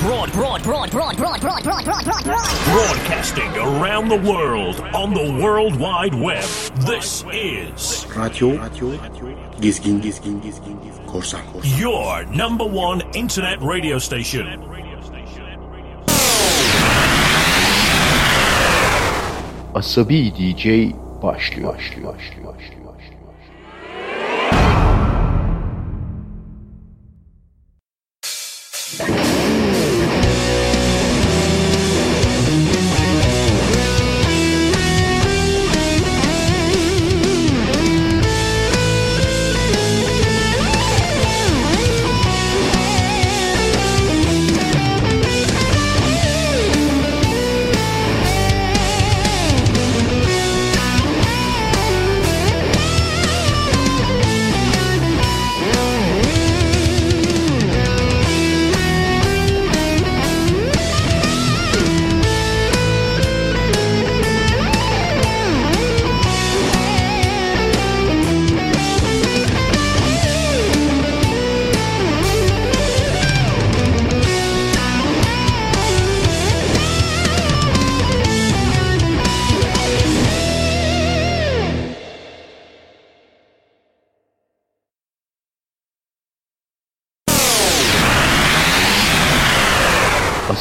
broad, broad, broad, broad, broad, broad, broad, broad, broad, broad. Broadcasting around the world on the World Wide Web. This is Radio Gizgin Gizgin Gizgin Your number one internet radio station. Asabi DJ başlıyor. başlıyor, başlıyor, başlıyor.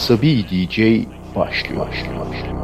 Asabi DJ başlıyor. başlıyor, başlıyor.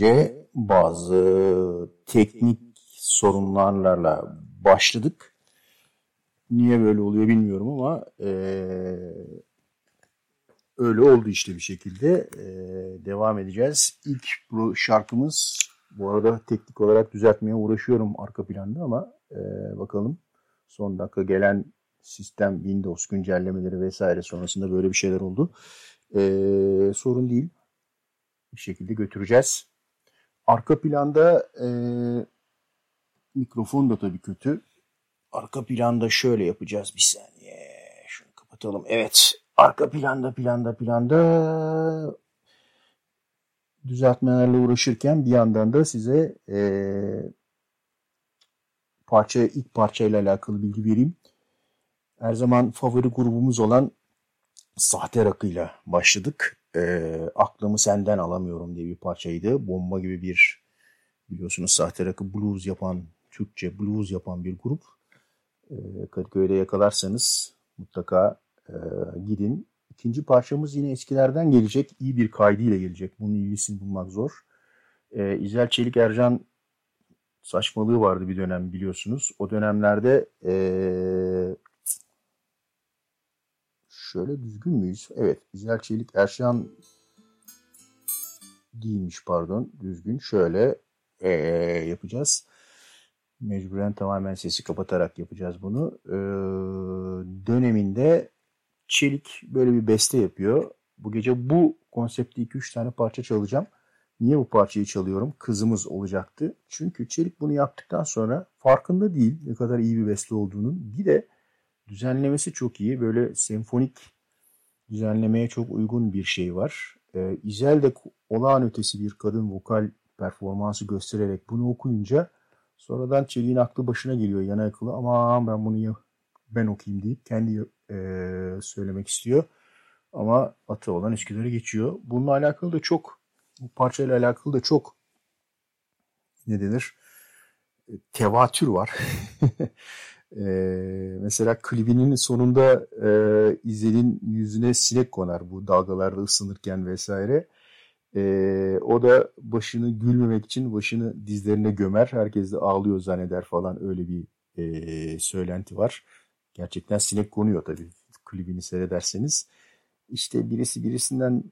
Gece bazı teknik sorunlarla başladık. Niye böyle oluyor bilmiyorum ama eee, öyle oldu işte bir şekilde. Eee, devam edeceğiz. İlk bu şarkımız bu arada teknik olarak düzeltmeye uğraşıyorum arka planda ama eee, bakalım son dakika gelen sistem Windows güncellemeleri vesaire sonrasında böyle bir şeyler oldu. Eee, sorun değil bir şekilde götüreceğiz. Arka planda e, mikrofon da tabii kötü. Arka planda şöyle yapacağız bir saniye. Şunu kapatalım. Evet. Arka planda planda planda düzeltmelerle uğraşırken bir yandan da size e, parça ilk parçayla alakalı bilgi vereyim. Her zaman favori grubumuz olan Sahte Rakı'yla başladık. Ee, aklımı senden alamıyorum diye bir parçaydı. Bomba gibi bir biliyorsunuz Sahte Rakı blues yapan, Türkçe blues yapan bir grup. Ee, Kadıköy'de yakalarsanız mutlaka e, gidin. İkinci parçamız yine eskilerden gelecek. İyi bir kaydıyla gelecek. Bunun ilgisini bulmak zor. Ee, İzel Çelik Ercan saçmalığı vardı bir dönem biliyorsunuz. O dönemlerde eee Şöyle düzgün müyüz? Evet. İzel Çelik Erşan değilmiş pardon. Düzgün. Şöyle ee, yapacağız. Mecburen tamamen sesi kapatarak yapacağız bunu. Ee, döneminde Çelik böyle bir beste yapıyor. Bu gece bu konsepte 2-3 tane parça çalacağım. Niye bu parçayı çalıyorum? Kızımız olacaktı. Çünkü Çelik bunu yaptıktan sonra farkında değil ne kadar iyi bir beste olduğunun. Bir de Düzenlemesi çok iyi. Böyle senfonik düzenlemeye çok uygun bir şey var. Ee, İzel de olağan ötesi bir kadın vokal performansı göstererek bunu okuyunca sonradan Çelik'in aklı başına geliyor yana akıllı ama ben bunu ben okuyayım deyip kendi e, söylemek istiyor. Ama atı olan Üsküdar'a geçiyor. Bununla alakalı da çok bu parçayla alakalı da çok ne denir? E, Tevatür var. Ee, mesela klibinin sonunda e, İzel'in yüzüne sinek konar bu dalgalarda ısınırken vesaire. Ee, o da başını gülmemek için başını dizlerine gömer. Herkes de ağlıyor zanneder falan öyle bir e, söylenti var. Gerçekten sinek konuyor tabii klibini seyrederseniz. İşte birisi birisinden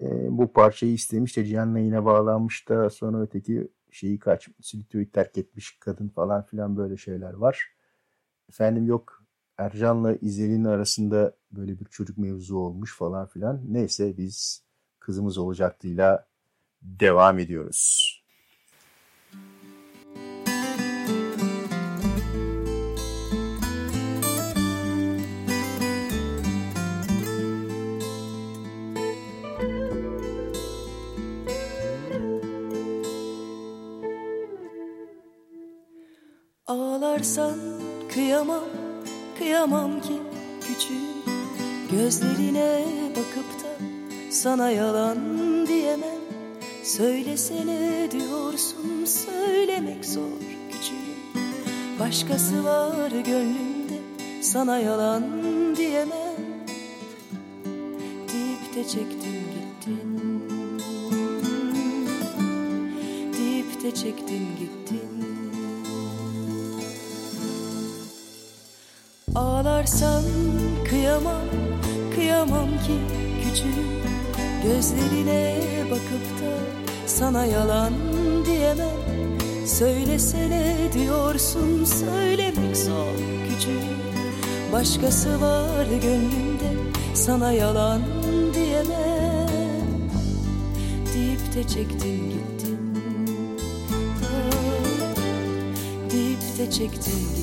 e, bu parçayı istemiş de Cihan'la yine bağlanmış da sonra öteki şeyi kaç, stüdyoyu terk etmiş kadın falan filan böyle şeyler var. Efendim yok Ercan'la İzel'in arasında böyle bir çocuk mevzu olmuş falan filan. Neyse biz kızımız olacaktıyla devam ediyoruz. Ağlarsan kıyamam, kıyamam ki küçüğüm. Gözlerine bakıp da sana yalan diyemem. Söylesene diyorsun söylemek zor küçüğüm. Başkası var gönlümde sana yalan diyemem. Deyip de çektin gittin. Deyip de çektin gittin Ağlarsan kıyamam, kıyamam ki küçüğüm. Gözlerine bakıp da sana yalan diyemem. Söylesene diyorsun söylemek zor küçüğüm. Başkası var gönlümde sana yalan diyemem. Deyip de çektin gittin Ah, Deyip de çektin gittin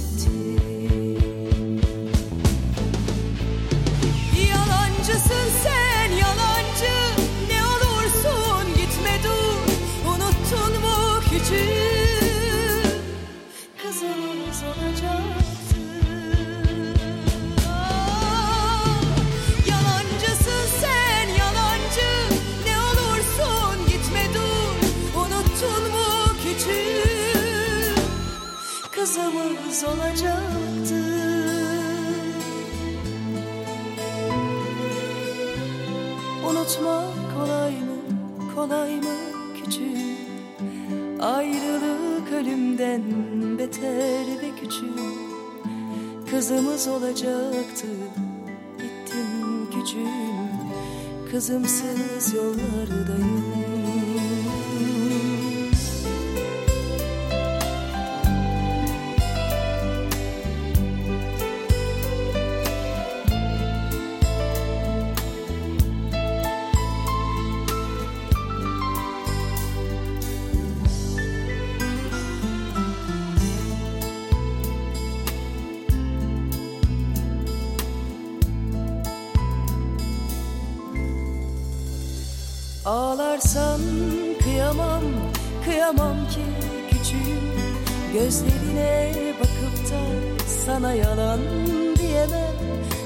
Kızımız olacaktı. Gittin küçüğüm Kızımsız yollardayım Ağlarsan kıyamam, kıyamam ki küçüğüm. Gözlerine bakıp da sana yalan diyemem.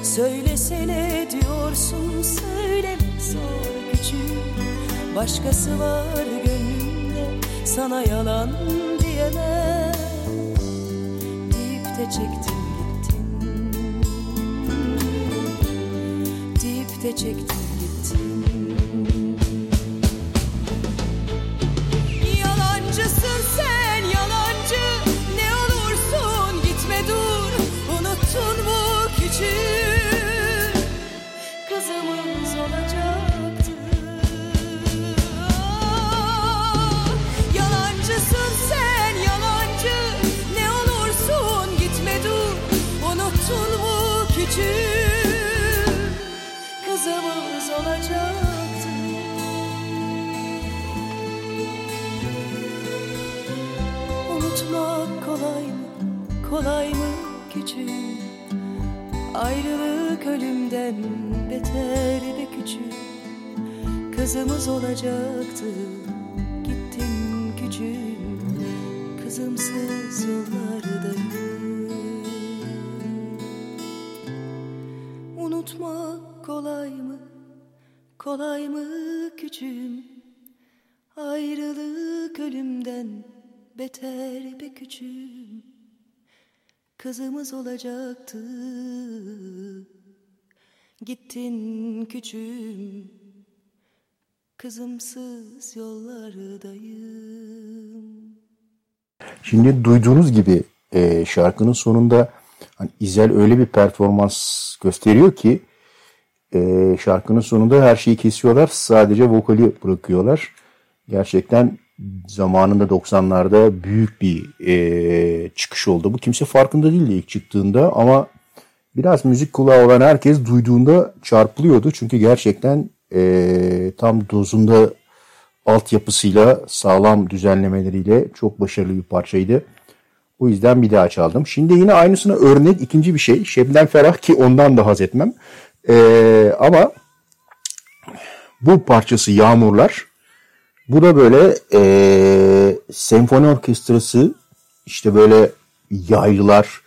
Söylesene diyorsun söyleme zor küçüğüm. Başkası var gönlümde sana yalan diyemem. Deyip de çektin gittin. Deyip de çektin Kızımız olacaktı Gittin küçüğüm Kızımsız yollardayım Şimdi duyduğunuz gibi e, şarkının sonunda hani İzel öyle bir performans gösteriyor ki e, şarkının sonunda her şeyi kesiyorlar. Sadece vokali bırakıyorlar. Gerçekten zamanında 90'larda büyük bir e, çıkış oldu. Bu kimse farkında değildi ilk çıktığında ama biraz müzik kulağı olan herkes duyduğunda çarpılıyordu. Çünkü gerçekten e, tam dozunda altyapısıyla sağlam düzenlemeleriyle çok başarılı bir parçaydı. O yüzden bir daha çaldım. Şimdi yine aynısına örnek ikinci bir şey. Şebnem Ferah ki ondan da haz etmem. Ee, ama bu parçası Yağmurlar. Bu da böyle ee, senfoni orkestrası işte böyle yaylılar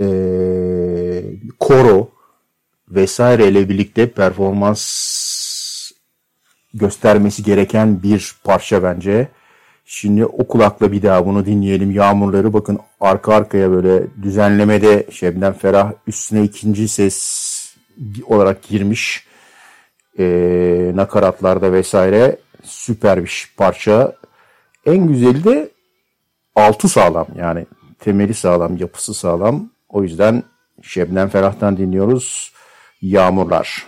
ee, koro vesaireyle birlikte performans göstermesi gereken bir parça bence. Şimdi o kulakla bir daha bunu dinleyelim. Yağmurları bakın arka arkaya böyle düzenlemede Şebnem Ferah üstüne ikinci ses olarak girmiş. Ee, nakaratlarda vesaire süper bir parça. En güzeli de altı sağlam yani temeli sağlam, yapısı sağlam. O yüzden Şebnem Ferah'tan dinliyoruz. Yağmurlar.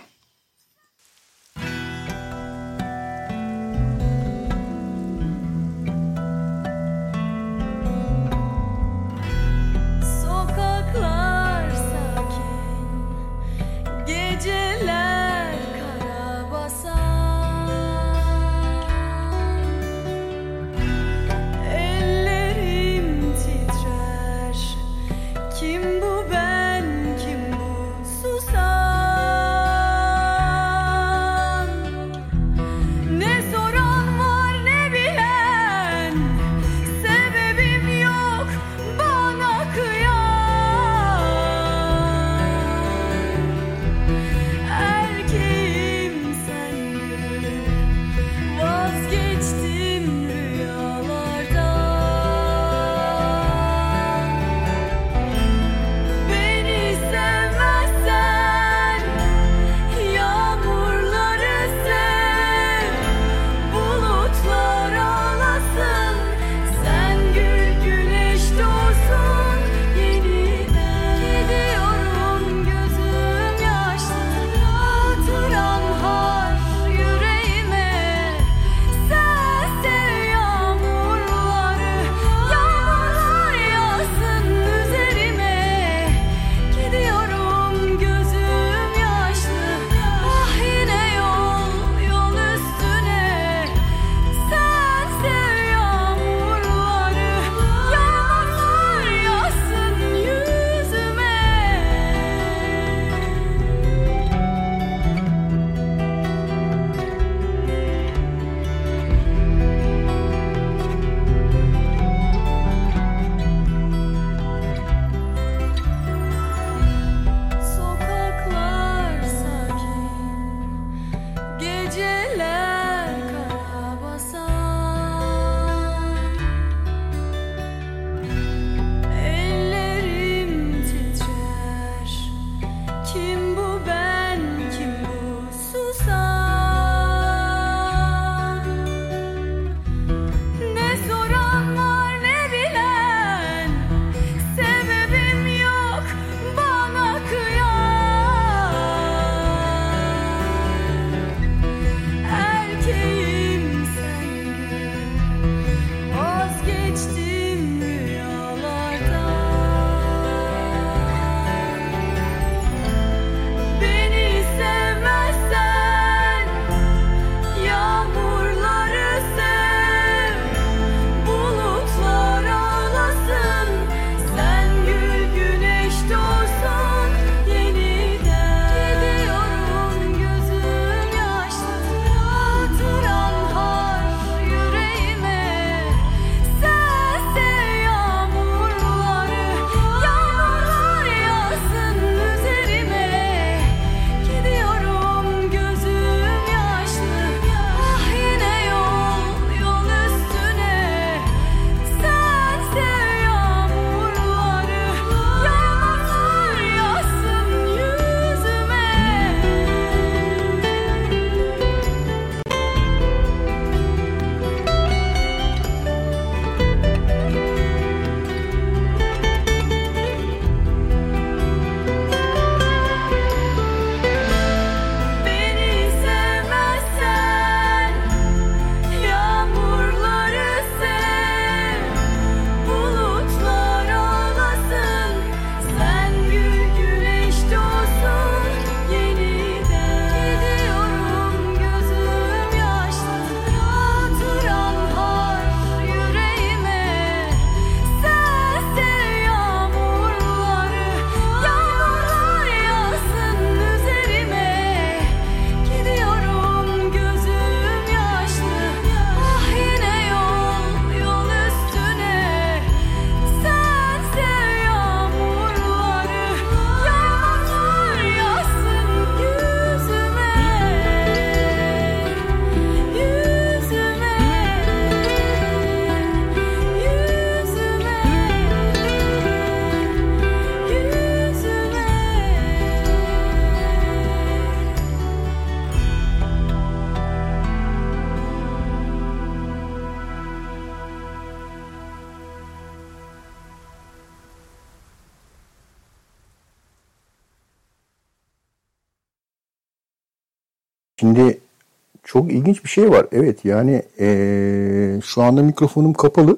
Çok ilginç bir şey var. Evet yani eee, şu anda mikrofonum kapalı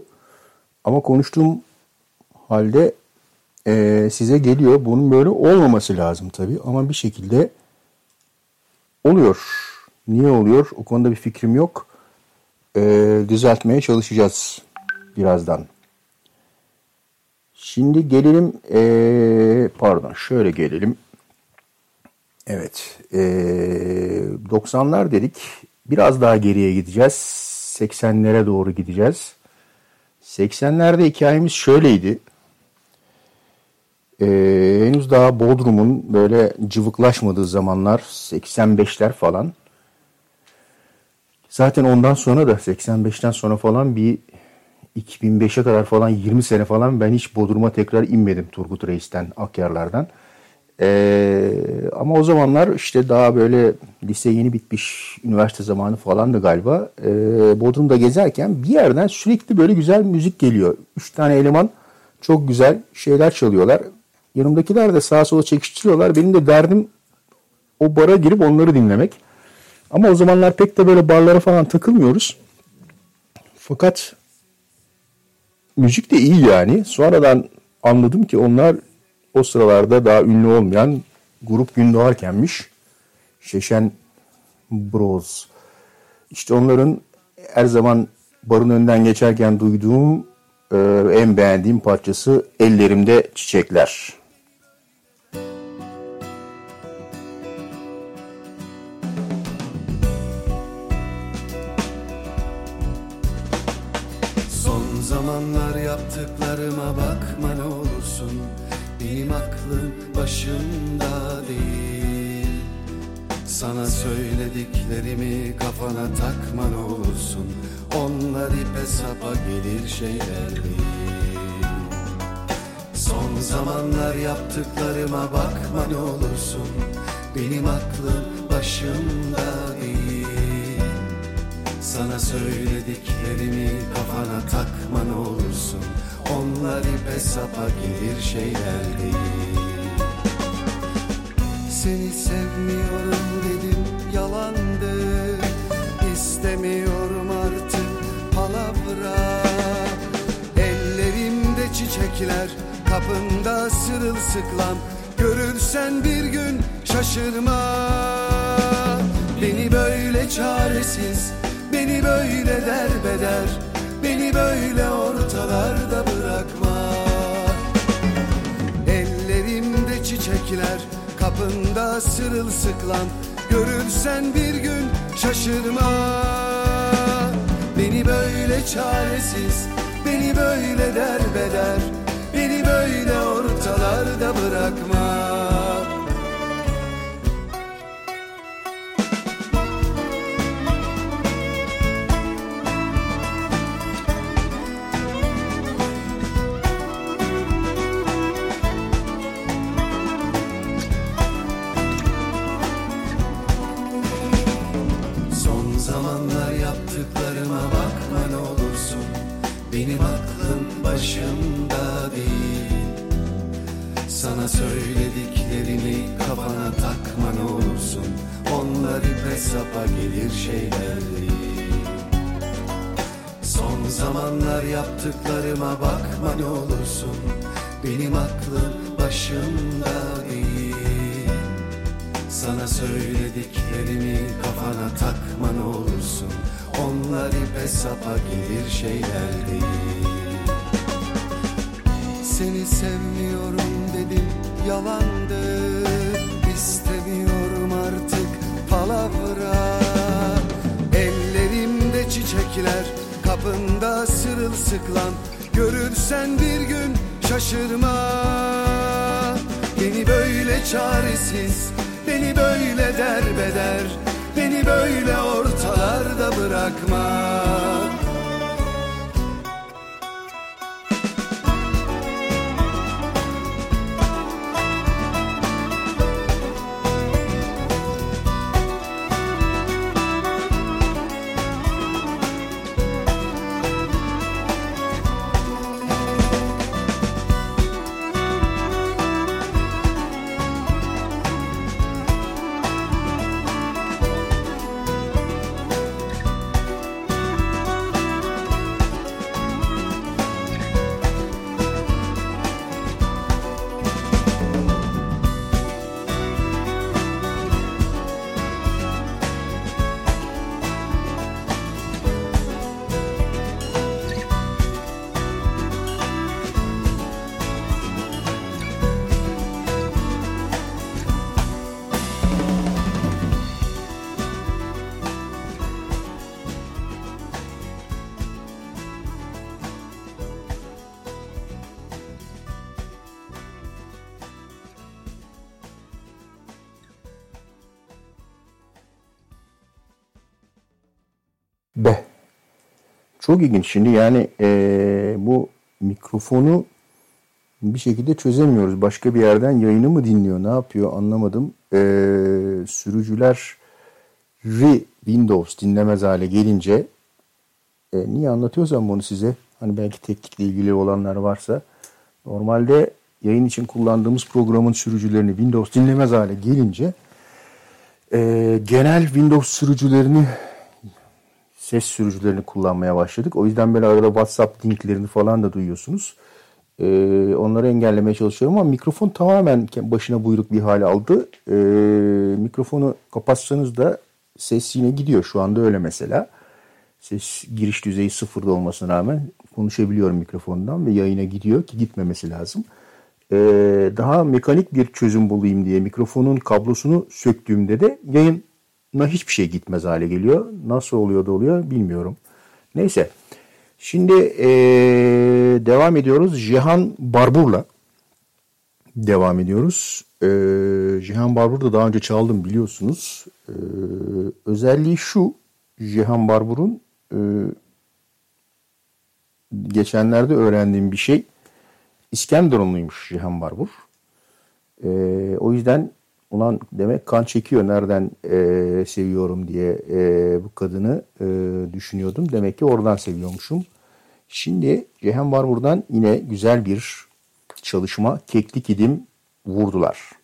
ama konuştuğum halde eee, size geliyor. Bunun böyle olmaması lazım tabii ama bir şekilde oluyor. Niye oluyor? O konuda bir fikrim yok. Eee, düzeltmeye çalışacağız birazdan. Şimdi gelelim eee, pardon şöyle gelelim. Evet. eee, 90'lar dedik. Biraz daha geriye gideceğiz. 80'lere doğru gideceğiz. 80'lerde hikayemiz şöyleydi. Eee, henüz daha Bodrum'un böyle cıvıklaşmadığı zamanlar 85'ler falan. Zaten ondan sonra da 85'ten sonra falan bir 2005'e kadar falan 20 sene falan ben hiç Bodrum'a tekrar inmedim Turgut Reis'ten, Akyarlar'dan. Ee, ama o zamanlar işte daha böyle lise yeni bitmiş, üniversite zamanı falandı galiba. Ee, Bodrum'da gezerken bir yerden sürekli böyle güzel müzik geliyor. Üç tane eleman çok güzel şeyler çalıyorlar. Yanımdakiler de sağa sola çekiştiriyorlar. Benim de derdim o bara girip onları dinlemek. Ama o zamanlar pek de böyle barlara falan takılmıyoruz. Fakat müzik de iyi yani. Sonradan anladım ki onlar o sıralarda daha ünlü olmayan grup gün doğarkenmiş. Şeşen Bros. İşte onların her zaman barın önden geçerken duyduğum e, en beğendiğim parçası Ellerimde Çiçekler. Son zamanlar yaptıklarıma bakma başımda değil. Sana söylediklerimi kafana takma ne olursun. Onlar ipe sapa gelir şeyler değil Son zamanlar yaptıklarıma bakma ne olursun. Benim aklım başımda değil. Sana söylediklerimi kafana takma ne olursun. Onlar ipe sapa gelir şeyler değil Seni sevmiyorum dedim yalandı. İstemiyorum artık palavra Ellerimde çiçekler kapında sırılsıklam. Görürsen bir gün şaşırma. Beni böyle çaresiz Beni böyle derbeder. Beni böyle ortalarda bırakma. Ellerimde çiçekler Kapında sırılsıklam. Görürsen bir gün şaşırma. Beni böyle çaresiz Beni böyle derbeder. Beni böyle ortalarda bırakma Çok ilginç. Şimdi yani eee, bu mikrofonu bir şekilde çözemiyoruz. Başka bir yerden yayını mı dinliyor, ne yapıyor anlamadım. Eee sürücüler Windows dinlemez hale gelince e, niye anlatıyorsam bunu size hani belki teknikle ilgili olanlar varsa normalde yayın için kullandığımız programın sürücülerini Windows dinlemez hale gelince e, genel Windows sürücülerini ses sürücülerini kullanmaya başladık. O yüzden böyle arada WhatsApp linklerini falan da duyuyorsunuz. E, onları engellemeye çalışıyorum ama mikrofon tamamen başına buyruk bir hale aldı. E, mikrofonu kapatsanız da ses yine gidiyor. Şu anda öyle mesela. Ses giriş düzeyi sıfırda olmasına rağmen konuşabiliyorum mikrofondan ve yayına gidiyor ki gitmemesi lazım. Ee, daha mekanik bir çözüm bulayım diye mikrofonun kablosunu söktüğümde de yayına hiçbir şey gitmez hale geliyor. Nasıl oluyor da oluyor bilmiyorum. Neyse. Şimdi ee, devam ediyoruz. Cihan Barbur'la devam ediyoruz. Ee, Cihan Barbur'da daha önce çaldım biliyorsunuz. Ee, özelliği şu. Cihan Barbur'un e, geçenlerde öğrendiğim bir şey. İskenderunluymuş Cihan Barbur. Ee, o yüzden ulan demek kan çekiyor nereden e, seviyorum diye e, bu kadını e, düşünüyordum. Demek ki oradan seviyormuşum. Şimdi Cihan Barbur'dan yine güzel bir çalışma Keklik idim vurdular.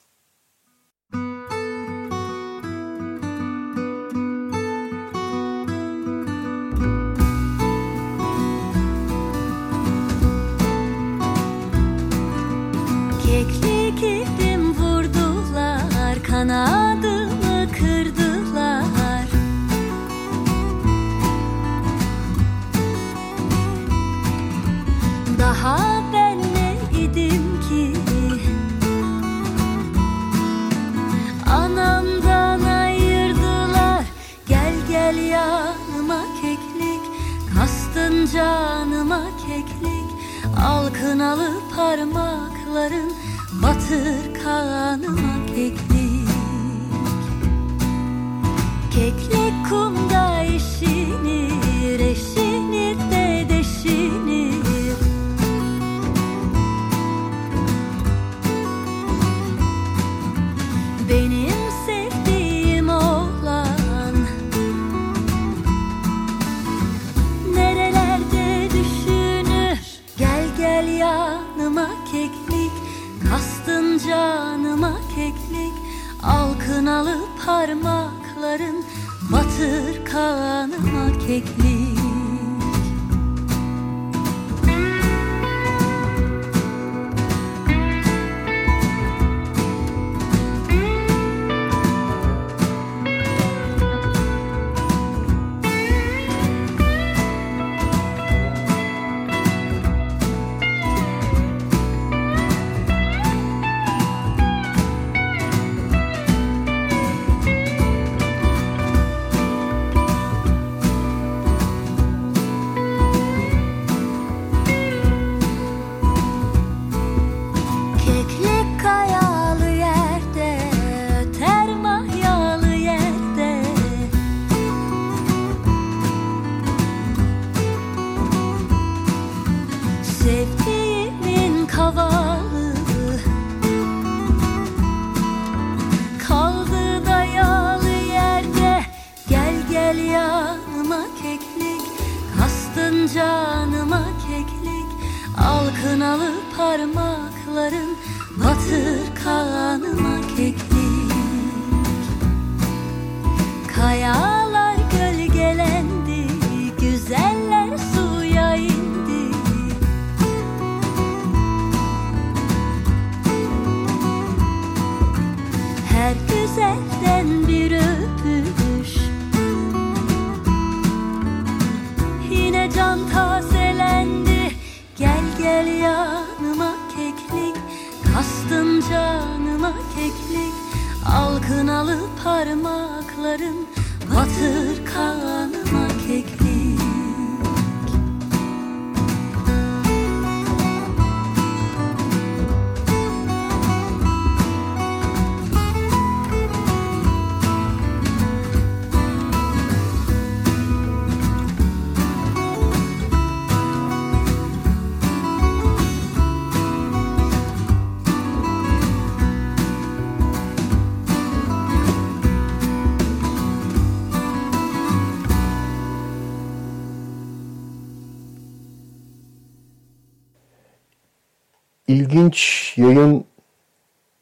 İlginç yayın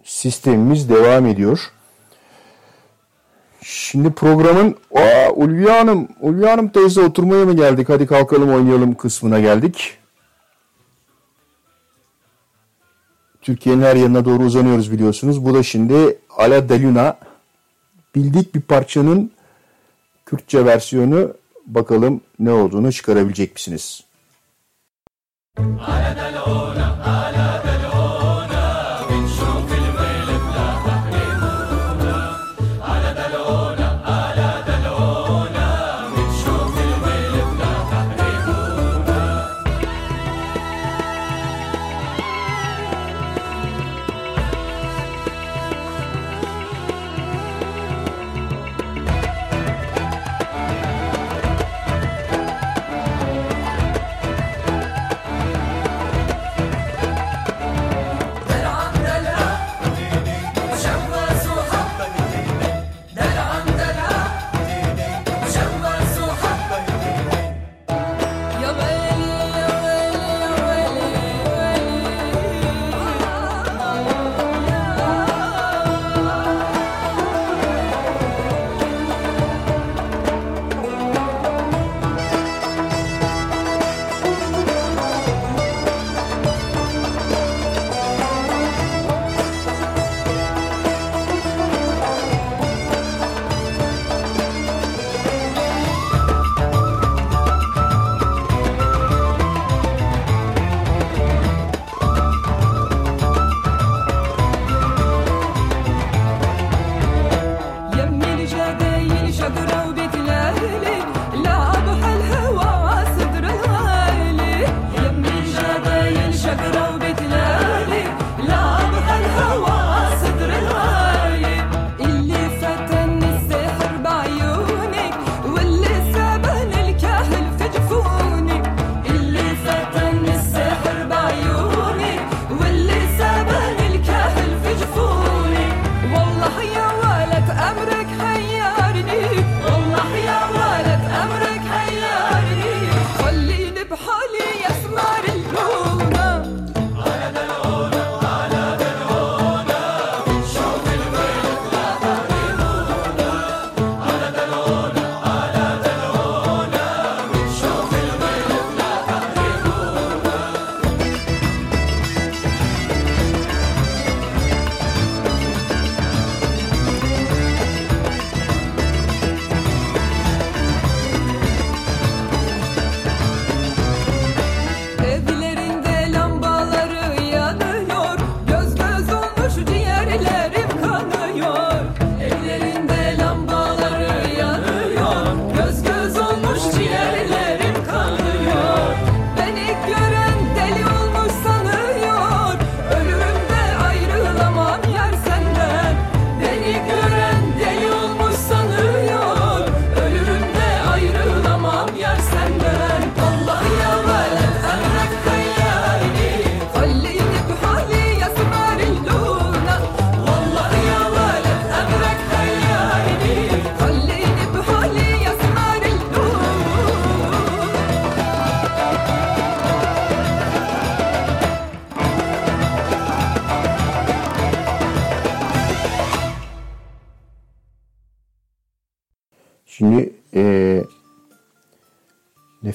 sistemimiz devam ediyor. Şimdi programın Aa, Ulviye Hanım, Ulviye Hanım teyze oturmaya mı geldik? Hadi kalkalım oynayalım kısmına geldik. Türkiye'nin her yanına doğru uzanıyoruz biliyorsunuz. Bu da şimdi Ala Deluna. Bildik bir parçanın Kürtçe versiyonu. Bakalım ne olduğunu çıkarabilecek misiniz? يا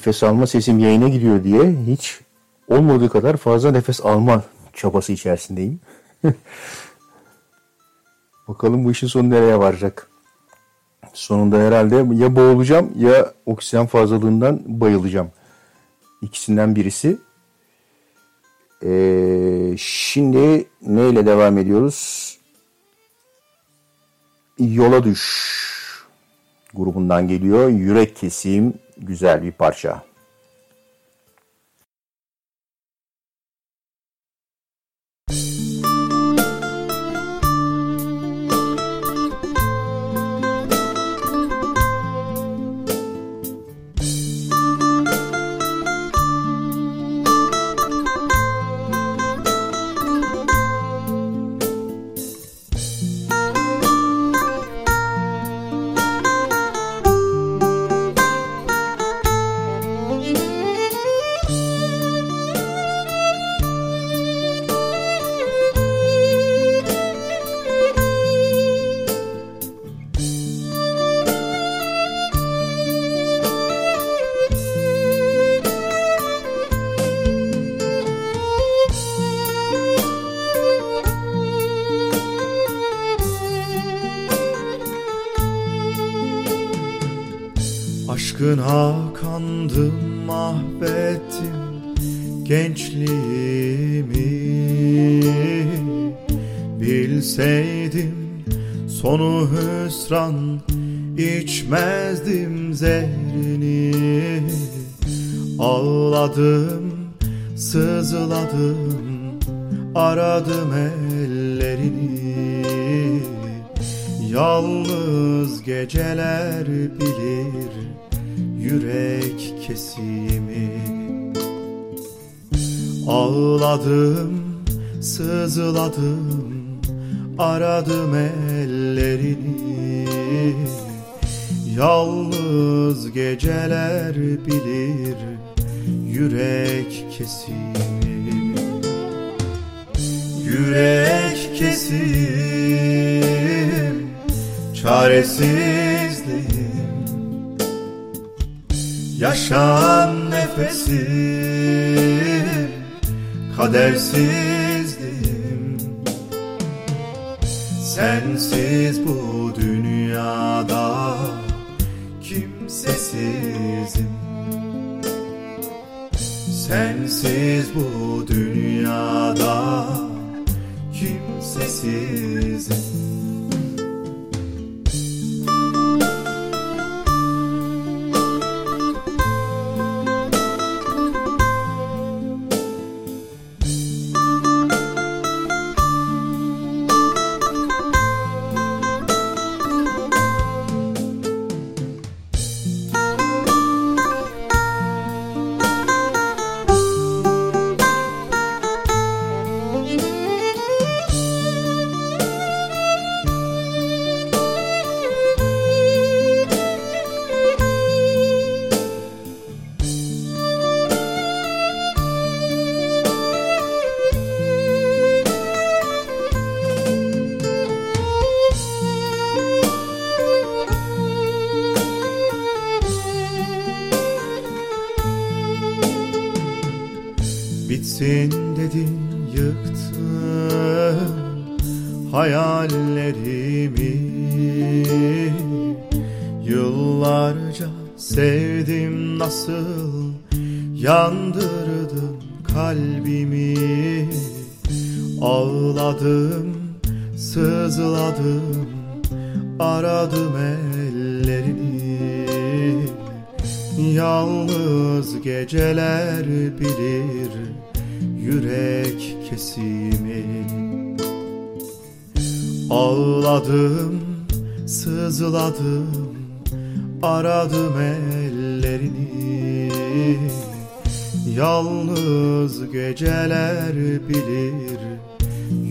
nefes alma sesim yayına gidiyor diye hiç olmadığı kadar fazla nefes alma çabası içerisindeyim. Bakalım bu işin sonu nereye varacak. Sonunda herhalde ya boğulacağım ya oksijen fazlalığından bayılacağım. İkisinden birisi. Ee, şimdi neyle devam ediyoruz? Yola düş grubundan geliyor. Yürek kesim güzel bir parça.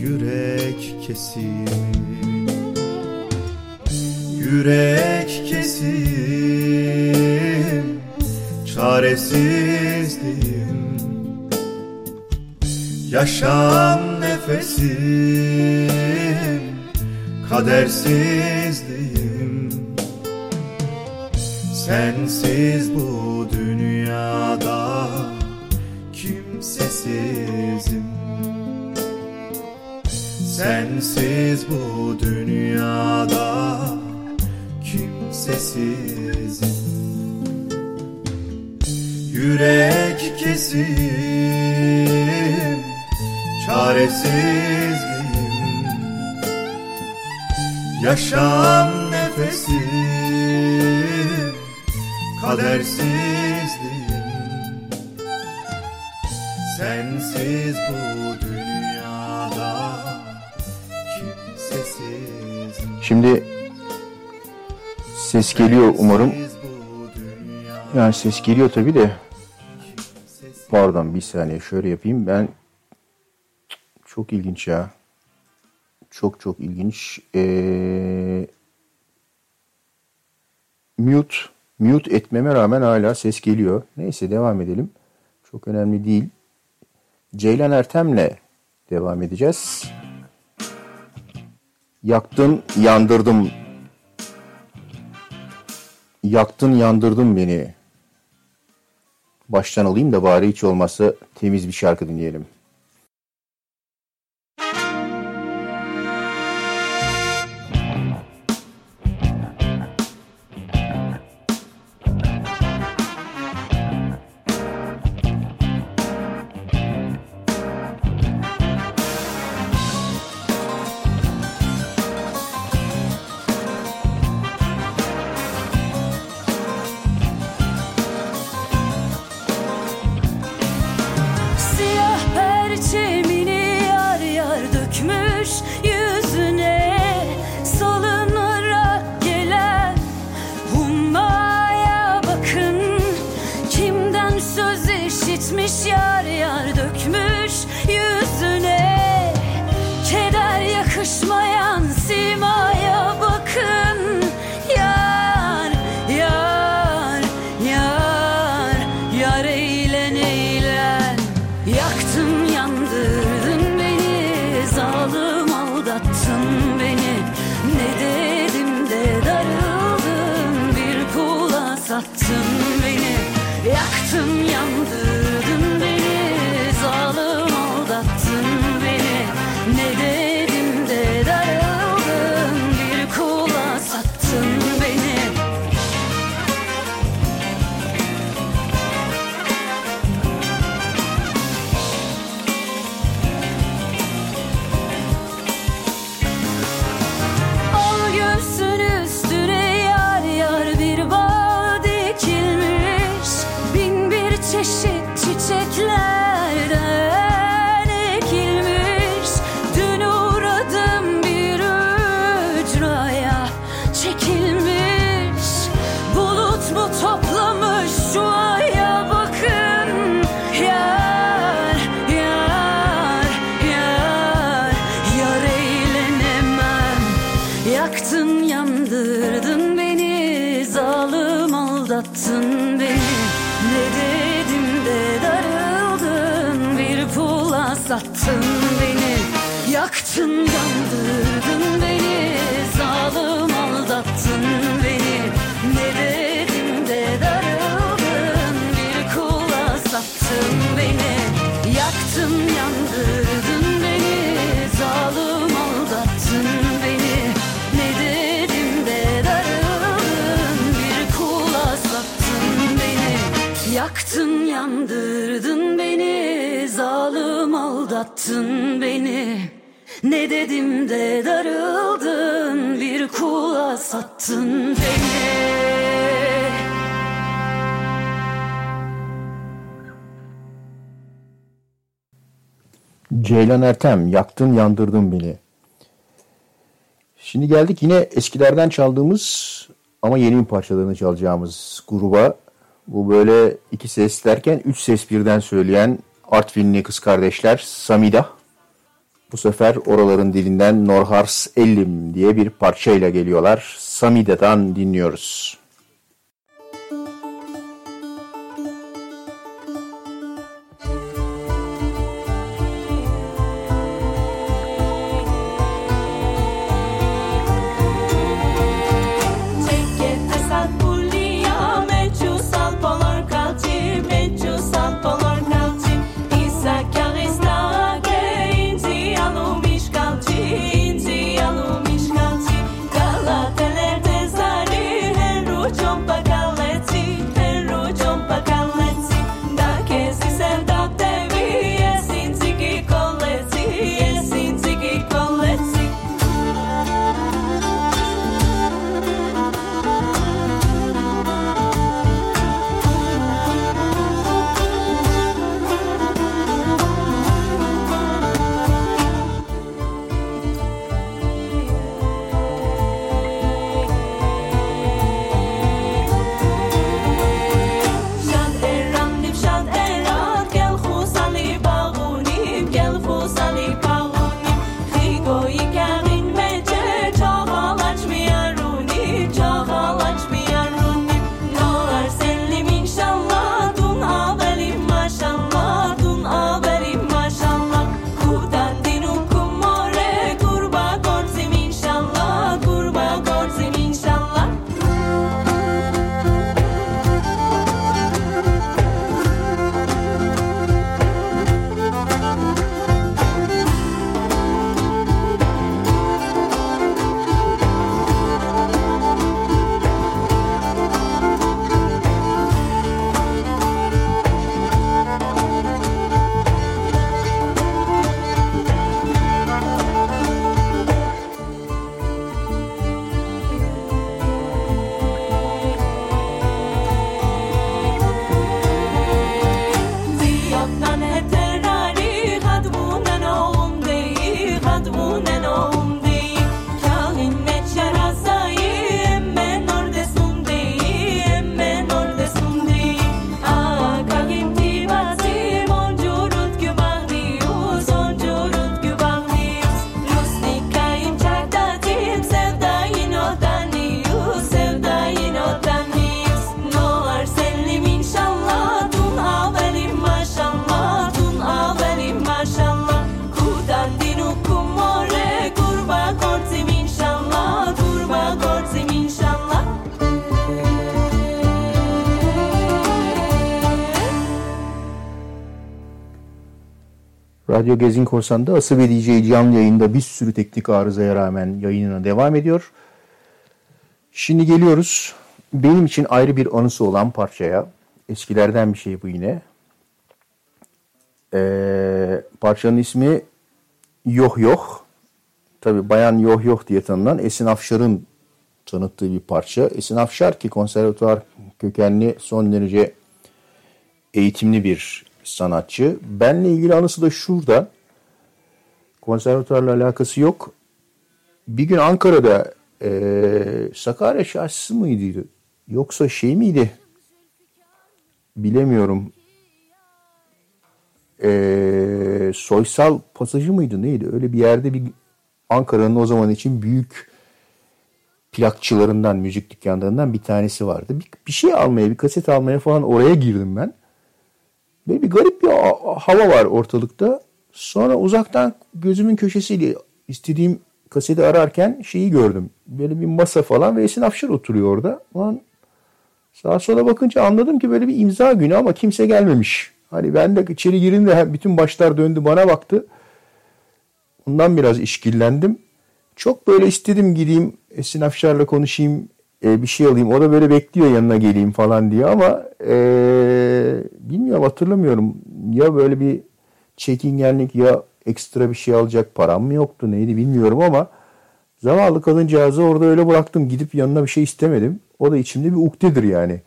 Yürek kesimi Yürek kesim, çaresizliğim. Yaşam nefesim, kadersizliğim. Sensiz bu dünyada kimsesizim Sensiz bu dünyada kimsesizim. Yürek kesim, çaresizliğim Yaşam nefesim, kadersizliğim Sensiz bu Şimdi ses geliyor umarım. Yani ses geliyor tabii de. Pardon bir saniye şöyle yapayım. Ben çok ilginç ya. Çok çok ilginç. Ee, mute mute etmeme rağmen hala ses geliyor. Neyse devam edelim. Çok önemli değil. Ceylan Ertem'le devam edeceğiz. Yaktın, yandırdım. Yaktın, yandırdın beni. Baştan alayım da bari hiç olmazsa temiz bir şarkı dinleyelim. Aldattın beni Ne dedim de darıldın Bir kula sattın beni Ceylan Ertem, yaktın yandırdın beni. Şimdi geldik yine eskilerden çaldığımız ama yeni bir parçalarını çalacağımız gruba. Bu böyle iki ses derken üç ses birden söyleyen Artvinli kız kardeşler Samida. Bu sefer oraların dilinden Norhars Ellim diye bir parçayla geliyorlar. Samida'dan dinliyoruz. Radyo Gezin Korsan'da Ası ve DJ canlı yayında bir sürü teknik arızaya rağmen yayınına devam ediyor. Şimdi geliyoruz benim için ayrı bir anısı olan parçaya. Eskilerden bir şey bu yine. Ee, parçanın ismi Yoh Yoh. Tabi Bayan Yoh Yoh diye tanınan Esin Afşar'ın tanıttığı bir parça. Esin Afşar ki konservatuvar kökenli son derece eğitimli bir sanatçı. Benle ilgili anısı da şurada. Konservatuvarla alakası yok. Bir gün Ankara'da eee Sakarya şahsisi mıydı? Yoksa şey miydi? Bilemiyorum. Eee, soysal pasajı mıydı neydi? Öyle bir yerde bir Ankara'nın o zaman için büyük plakçılarından, müzik dükkanlarından bir tanesi vardı. Bir, bir şey almaya, bir kaset almaya falan oraya girdim ben. Böyle bir garip bir hava var ortalıkta. Sonra uzaktan gözümün köşesiyle istediğim kaseti ararken şeyi gördüm. Böyle bir masa falan ve Esin Afşar oturuyor orada. Lan sağa sola bakınca anladım ki böyle bir imza günü ama kimse gelmemiş. Hani ben de içeri girince bütün başlar döndü bana baktı. Ondan biraz işkillendim. Çok böyle istedim gideyim Esin Afşar'la konuşayım e, bir şey alayım. O da böyle bekliyor yanına geleyim falan diye ama e, bilmiyorum hatırlamıyorum. Ya böyle bir çekingenlik ya ekstra bir şey alacak param mı yoktu neydi bilmiyorum ama zavallı kadıncağızı orada öyle bıraktım. Gidip yanına bir şey istemedim. O da içimde bir ukdedir yani.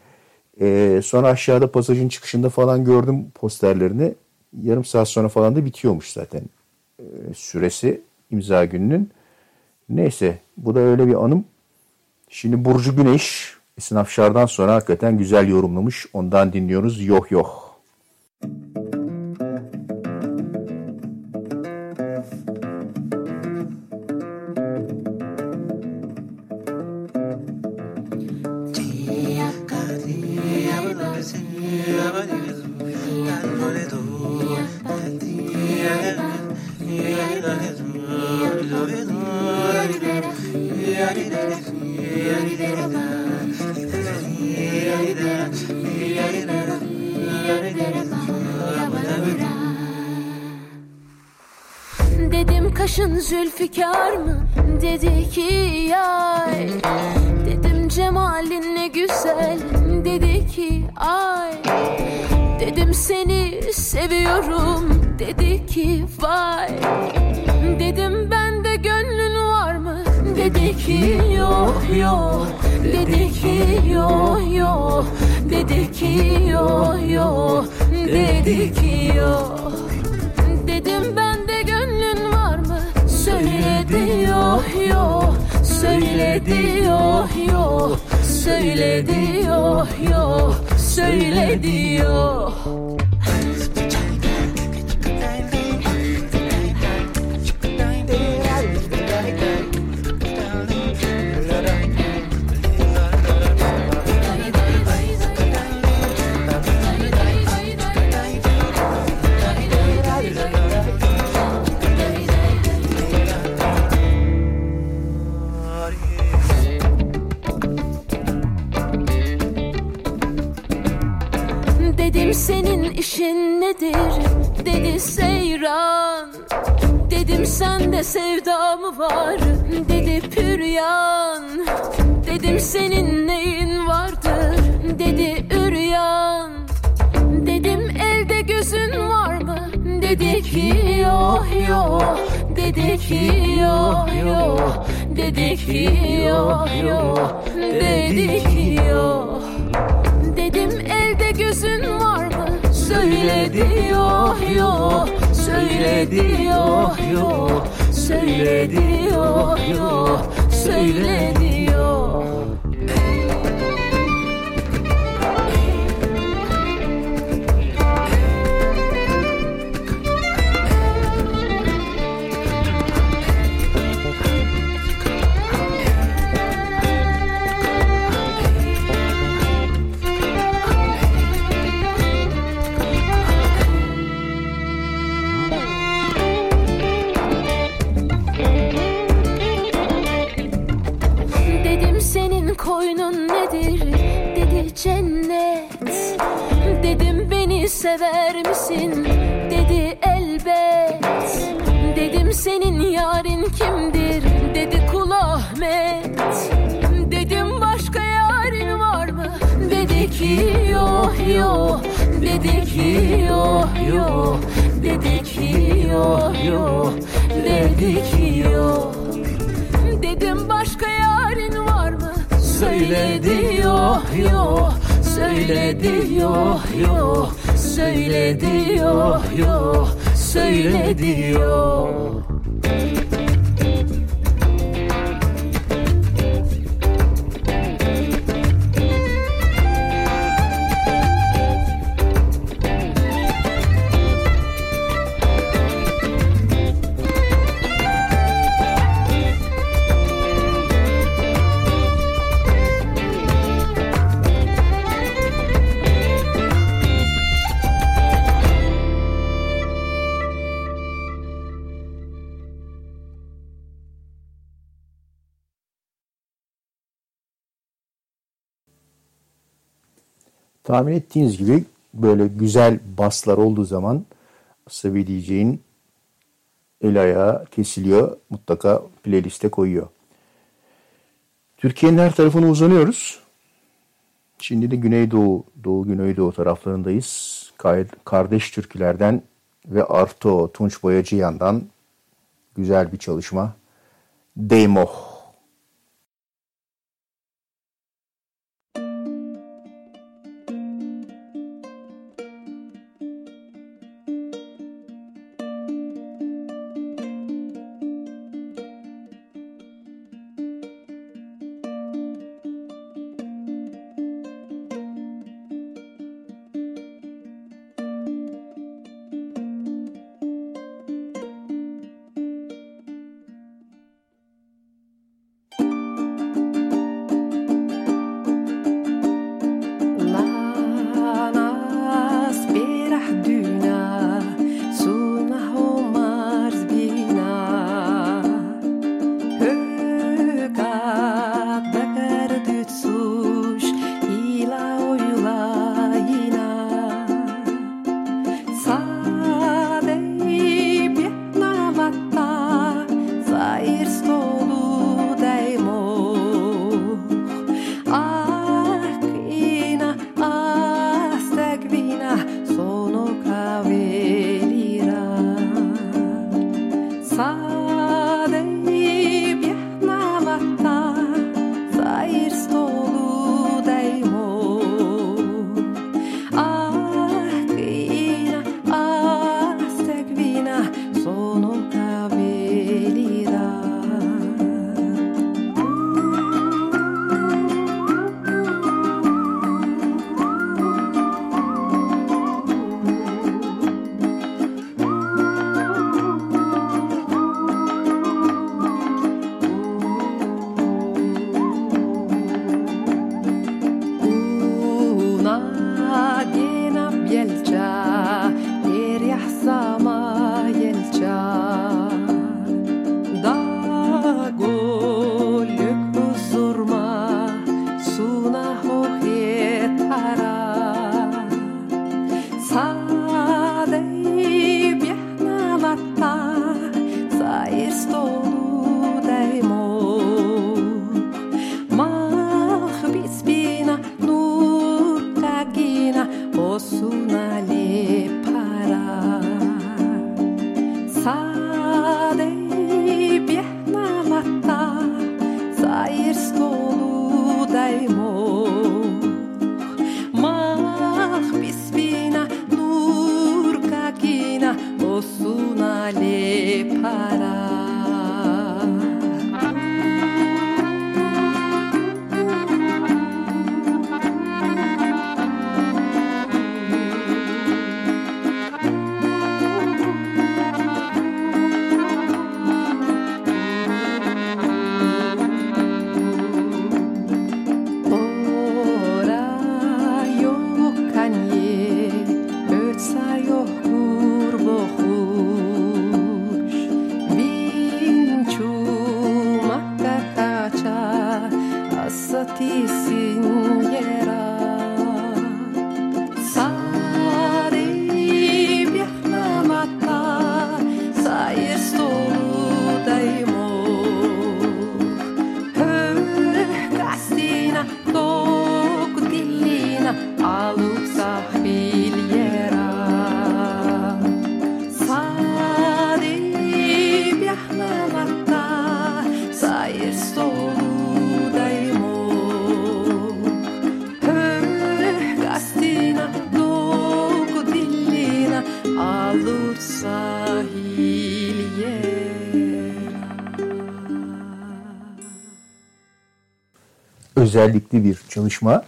E, sonra aşağıda pasajın çıkışında falan gördüm posterlerini. Yarım saat sonra falan da bitiyormuş zaten e, süresi imza gününün. Neyse bu da öyle bir anım. Şimdi Burcu Güneş Esin Afşar'dan sonra hakikaten güzel yorumlamış. Ondan dinliyoruz. Yok yok. Dedim kaşın zülfikar mı? Dedi ki yay Dedim cemalin ne güzel. Dedi ki ay. Dedim seni seviyorum. Dedi ki vay. Dedim bende gönlün var mı? Dedi ki yok yok. Dedi ki yok yok. Dedi ki yok yok. Dedi ki yok yok yok Söyledi yok yok Söyledi yok yok Söyledi işin nedir? Dedi seyran. Dedim sende sevda mı var? Dedi püryan. Dedim senin neyin vardır? Dedi üryan. Dedim elde gözün var mı? Dedi ki yok yok. Dedi ki yok yok. Dedi ki yok yok. Dedi ki yok. Dedim elde gözün var mı? Söyledi yok yok. Söyledi yok yok. Söyledi yok yok. Söyledi sever misin? Dedi elbet. Dedim senin yarın kimdir? Dedi kul Ahmet. Dedim başka yarın var mı? Dedi ki yok yok. Dedi ki yok yok. Dedi ki yok yok. Dedi ki yok. Dedim başka yarın var mı? Söyledi yok yok Söyledi yok yok Söyledi yok yok Söyledi yok Tahmin ettiğiniz gibi böyle güzel baslar olduğu zaman Asabi DJ'in el ayağı kesiliyor. Mutlaka playliste koyuyor. Türkiye'nin her tarafına uzanıyoruz. Şimdi de Güneydoğu, Doğu Güneydoğu taraflarındayız. Kardeş türkülerden ve Arto Tunç Boyacıyan'dan güzel bir çalışma. Deymoh. Osuna le para özellikli bir çalışma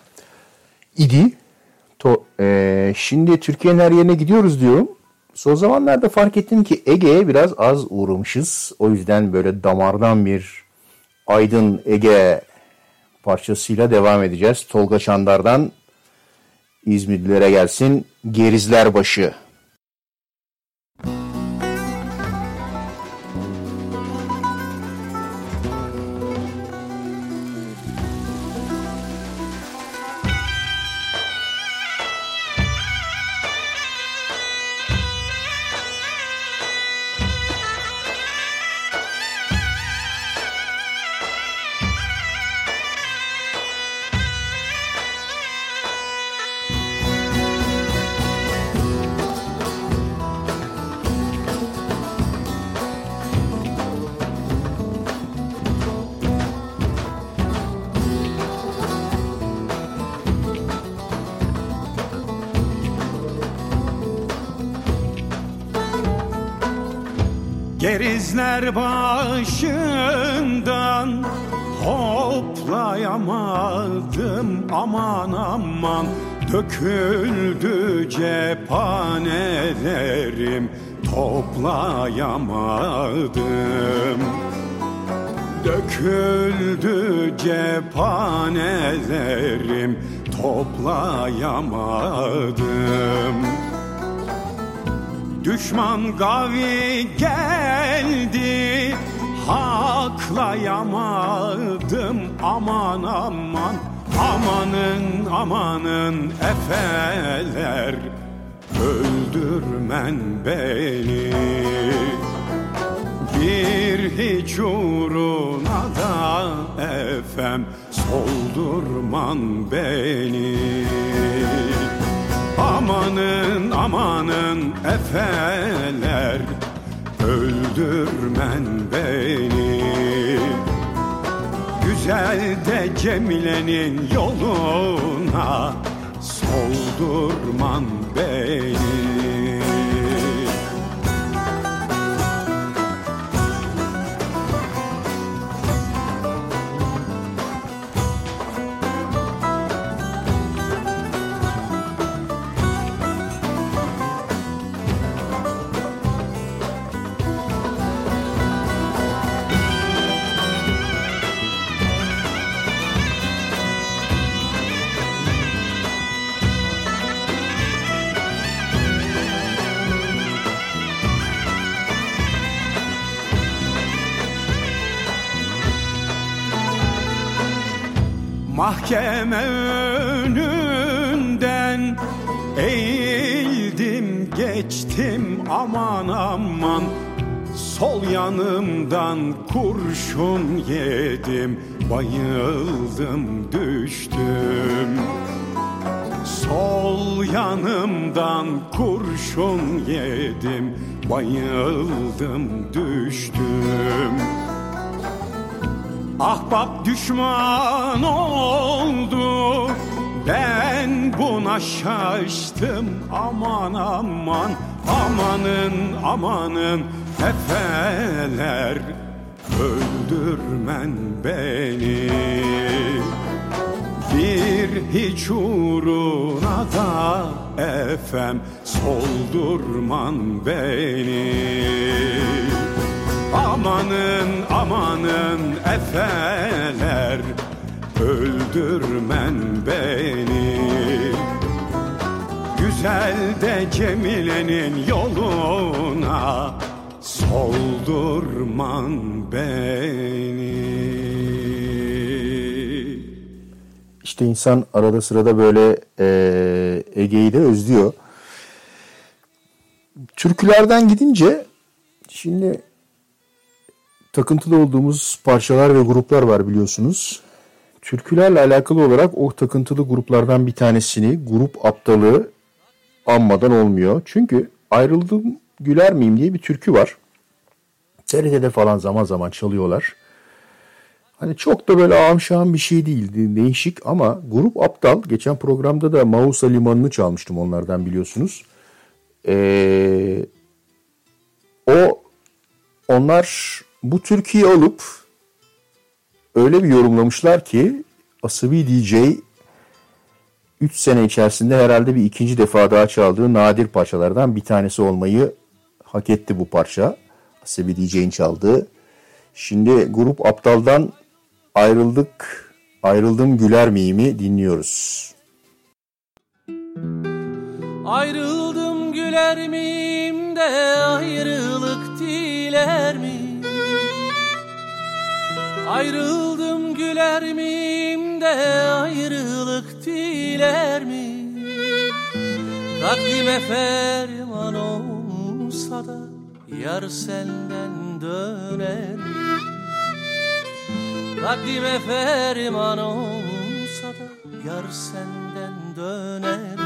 idi. To, eee, şimdi Türkiye'nin her yerine gidiyoruz diyorum. Son zamanlarda fark ettim ki Ege'ye biraz az uğramışız. O yüzden böyle damardan bir Aydın Ege parçasıyla devam edeceğiz. Tolga Çandar'dan İzmirlilere gelsin Gerizler Başı. Aman aman Döküldü cephanelerim toplayamadım. Döküldü cephanelerim toplayamadım. Düşman gavi geldi Haklayamadım. Aman aman Amanın amanın efeler Öldürmen beni. Bir hiç uğruna da efem Soldurman beni. Amanın amanın efeler Öldürmen beni Güzel de Cemile'nin yoluna Soldurman beni Mahkeme önünden eğildim geçtim aman aman. Sol yanımdan kurşun yedim bayıldım düştüm. Sol yanımdan kurşun yedim bayıldım düştüm Ahbap düşman oldu. Ben buna şaştım. Aman aman Amanın amanın Efeler Öldürmen beni. Bir hiç uğruna da Efem Soldurman beni Amanın amanın efeler Öldürmen beni Güzel de Cemile'nin yoluna Soldurman beni İşte insan arada sırada böyle e, Ege'yi de özlüyor. Türkülerden gidince şimdi takıntılı olduğumuz parçalar ve gruplar var biliyorsunuz. Türkülerle alakalı olarak o takıntılı gruplardan bir tanesini grup aptalı anmadan olmuyor. Çünkü ayrıldım güler miyim diye bir türkü var. TRT'de falan zaman zaman çalıyorlar. Hani çok da böyle ağam bir şey değildi. Değişik ama grup aptal. Geçen programda da Mausa Limanı'nı çalmıştım onlardan biliyorsunuz. Ee, o onlar bu türküyü alıp öyle bir yorumlamışlar ki Asabi DJ 3 sene içerisinde herhalde bir ikinci defa daha çaldığı nadir parçalardan bir tanesi olmayı hak etti bu parça. Asabi DJ'in çaldığı. Şimdi grup Aptal'dan ayrıldık, ayrıldım güler miyimi dinliyoruz. Ayrıldım güler miyim de ayrılık diler mi? Ayrıldım güler miyim de ayrılık diler mi? Takdime ferman olsa da yar senden döner mi? Takdime ferman olsa da yar senden döner mi?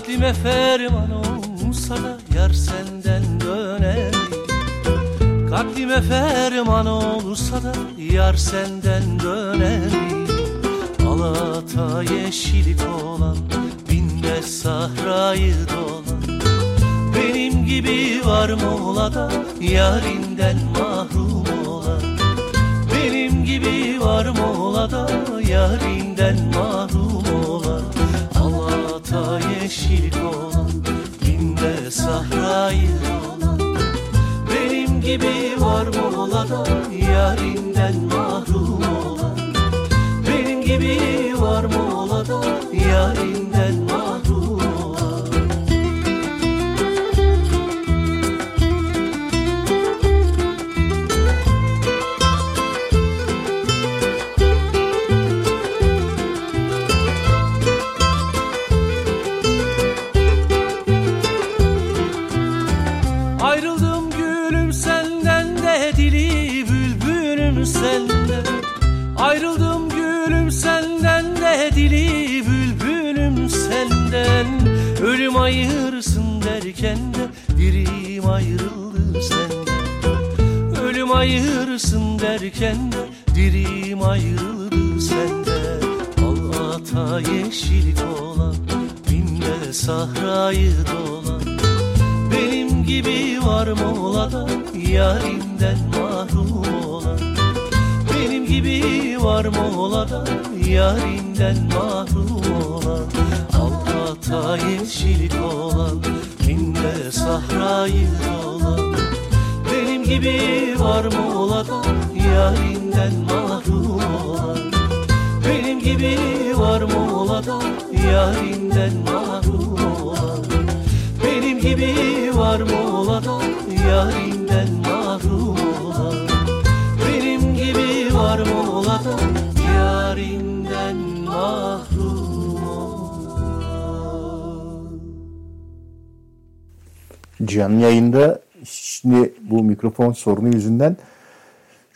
Kalbime ferman olsa da yar senden döner. Kalbime ferman olsa da yar senden döner. Alata yeşillik olan binde sahrayı dolan. Benim gibi var mı ola da yarinden mahrum olan. Benim gibi var mı ola da yarinden mahrum Alata yeşillik olan binde sahrayı dolan Benim gibi var mı ola da yarinden mahrum olan? Benim gibi var mı ola da yarinden mahrum ayırsın derken de dirim ayrıldı senden Al ata yeşillik olan binde sahrayı dolan benim gibi var mı ola da yarinden mahrum olan Benim gibi var mı ola da yarinden mahrum olan Alkata yeşillik olan minde sahrayı olan Benim gibi var mı ola da yarinden mahrum. Olan Benim gibi var mı ola da yarinden mahrum. Olan benim gibi var mı ola da yarinden mahrum. Olan Benim gibi var mı ola da yarinden mahrum. Canlı yayında şimdi bu mikrofon sorunu yüzünden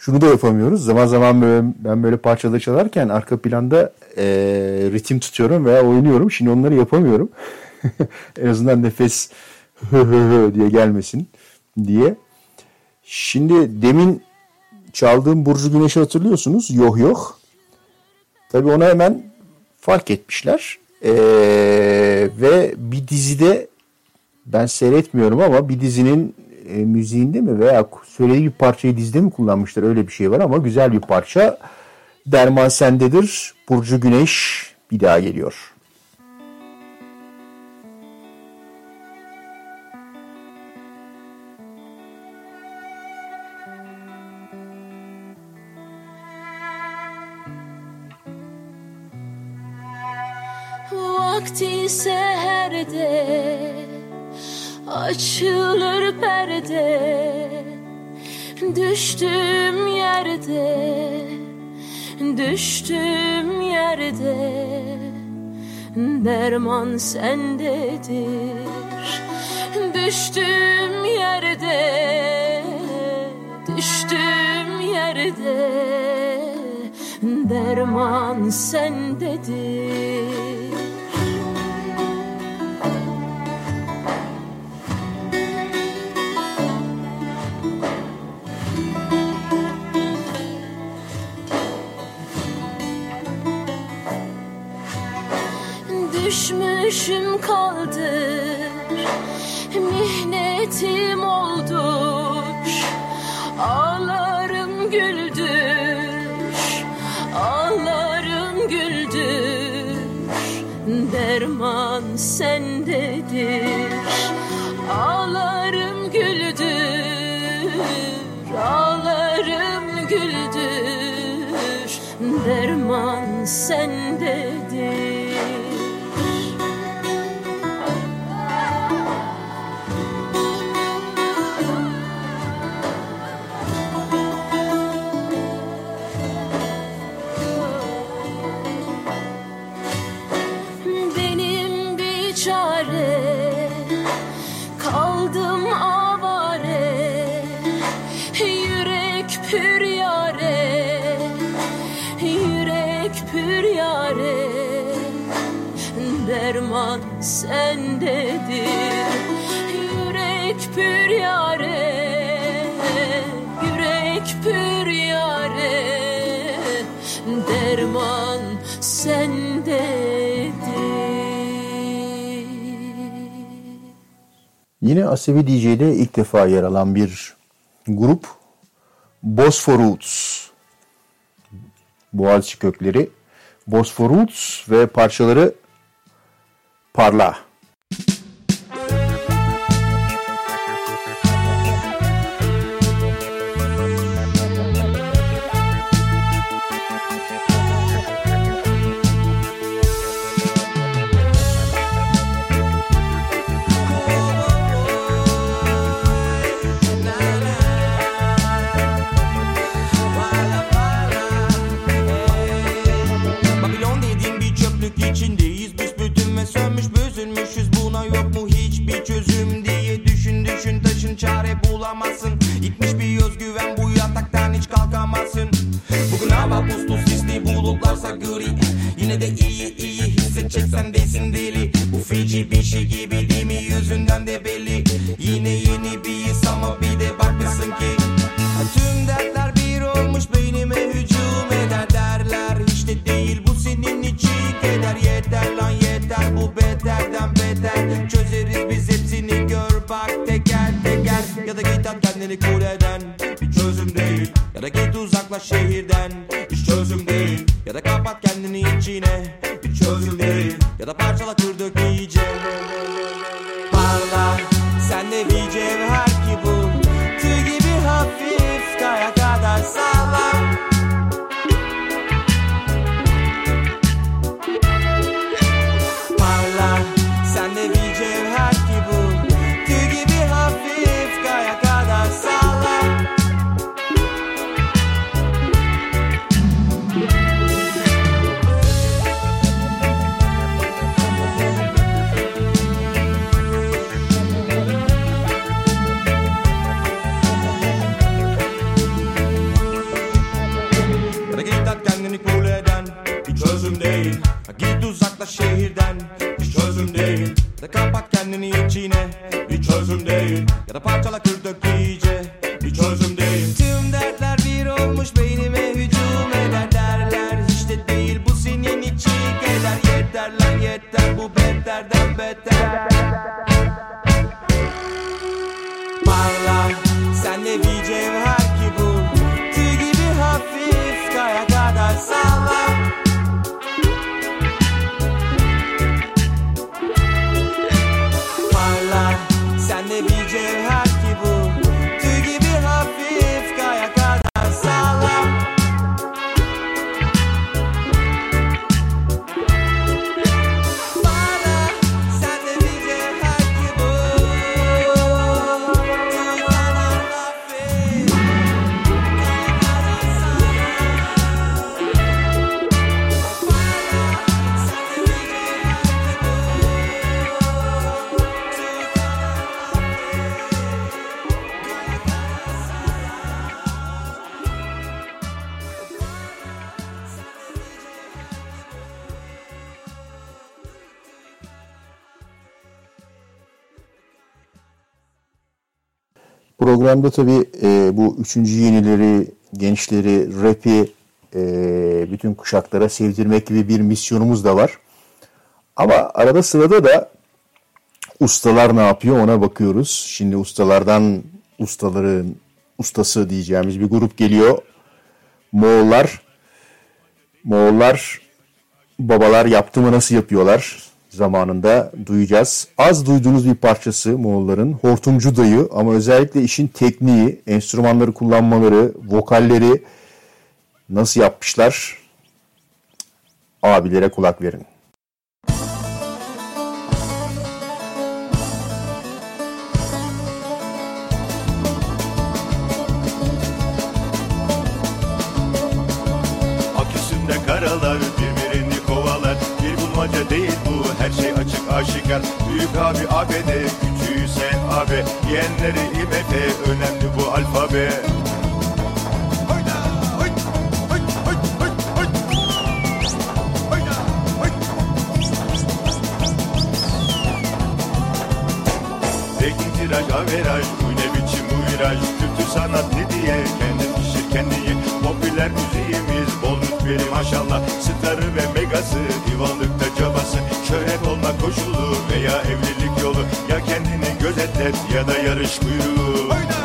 şunu da yapamıyoruz. Zaman zaman böyle, ben böyle parçada çalarken arka planda e, ritim tutuyorum veya oynuyorum. Şimdi onları yapamıyorum. en azından nefes diye gelmesin diye. Şimdi demin çaldığım Burcu Güneş'i hatırlıyorsunuz. Yoh yoh. Tabii ona hemen fark etmişler. Ee, ve bir dizide ben seyretmiyorum ama bir dizinin e, müziğinde mi veya söylediği bir parçayı dizide mi kullanmışlar öyle bir şey var ama güzel bir parça. Derman sendedir. Burcu Güneş bir daha geliyor. Vakti seherde açılır perde Düştüm yerde düştüm yerde. Derman sendedir Düştüm yerde düştüm yerde. Derman sendedir Düşmüşüm kaldır. Mihnetim oldur. Ağlarım güldür. Ağlarım güldür. Derman sendedir. Ağlarım güldür. Ağlarım güldür. Derman sendedir sendedir. Yürek pür yare Yürek pür yare. Derman sendedir. Yine Asevi DJ'de ilk defa yer alan bir grup Bosfor Roots. Boğaziçi kökleri Bosfor Roots ve parçaları parla. programda tabii e, bu üçüncü yenileri, gençleri, rapi e, bütün kuşaklara sevdirmek gibi bir misyonumuz da var. Ama arada sırada da ustalar ne yapıyor ona bakıyoruz. Şimdi ustalardan ustaların ustası diyeceğimiz bir grup geliyor. Moğollar. Moğollar babalar yaptı mı nasıl yapıyorlar? zamanında duyacağız. Az duyduğunuz bir parçası Moğolların Hortumcu Dayı ama özellikle işin tekniği, enstrümanları kullanmaları, vokalleri nasıl yapmışlar abilere kulak verin. aşikar. Büyük abi ABD küçüğü sen abi. Yeğenleri IMF önemli bu alfabe. Tekin tiraj, averaj, bu ne biçim bu viraj Kültür sanat ne diye? Kendin pişir kendini Popüler müziğimiz bol rütbeli maşallah. Starı ve megası, divanlıkta cabası Şöhret koşulu veya evlilik yolu. Ya kendini gözetlet ya da yarış buyruğu Oyna!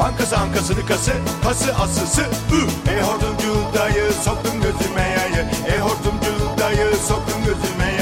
Ankası ankasını kası, kası asısı. Ü. E hortumcu dayı soktun gözüme yayı, e hortumcu dayı soktun gözüme yayı.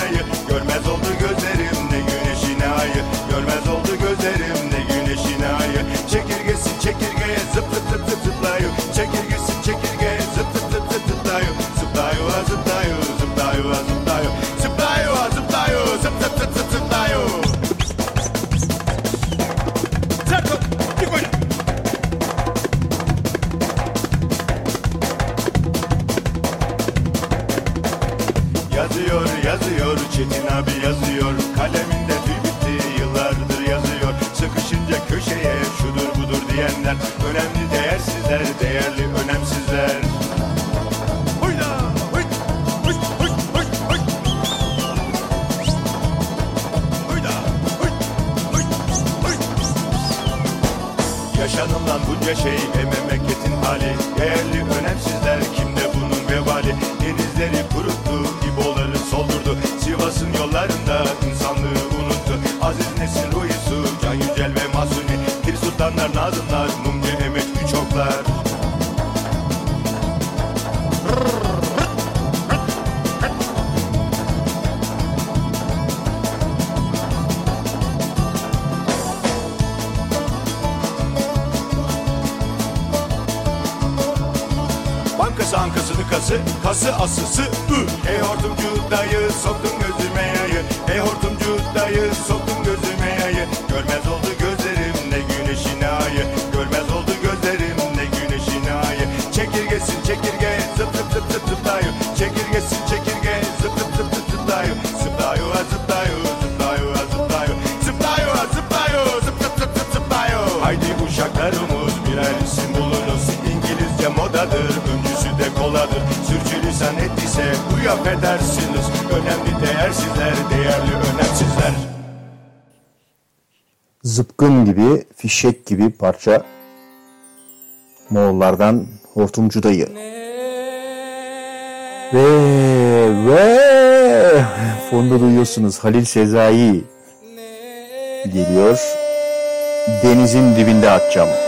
oldukça Moğollardan Hortumcu Dayı ve ve fonda duyuyorsunuz Halil Sezai geliyor denizin dibinde atacağım.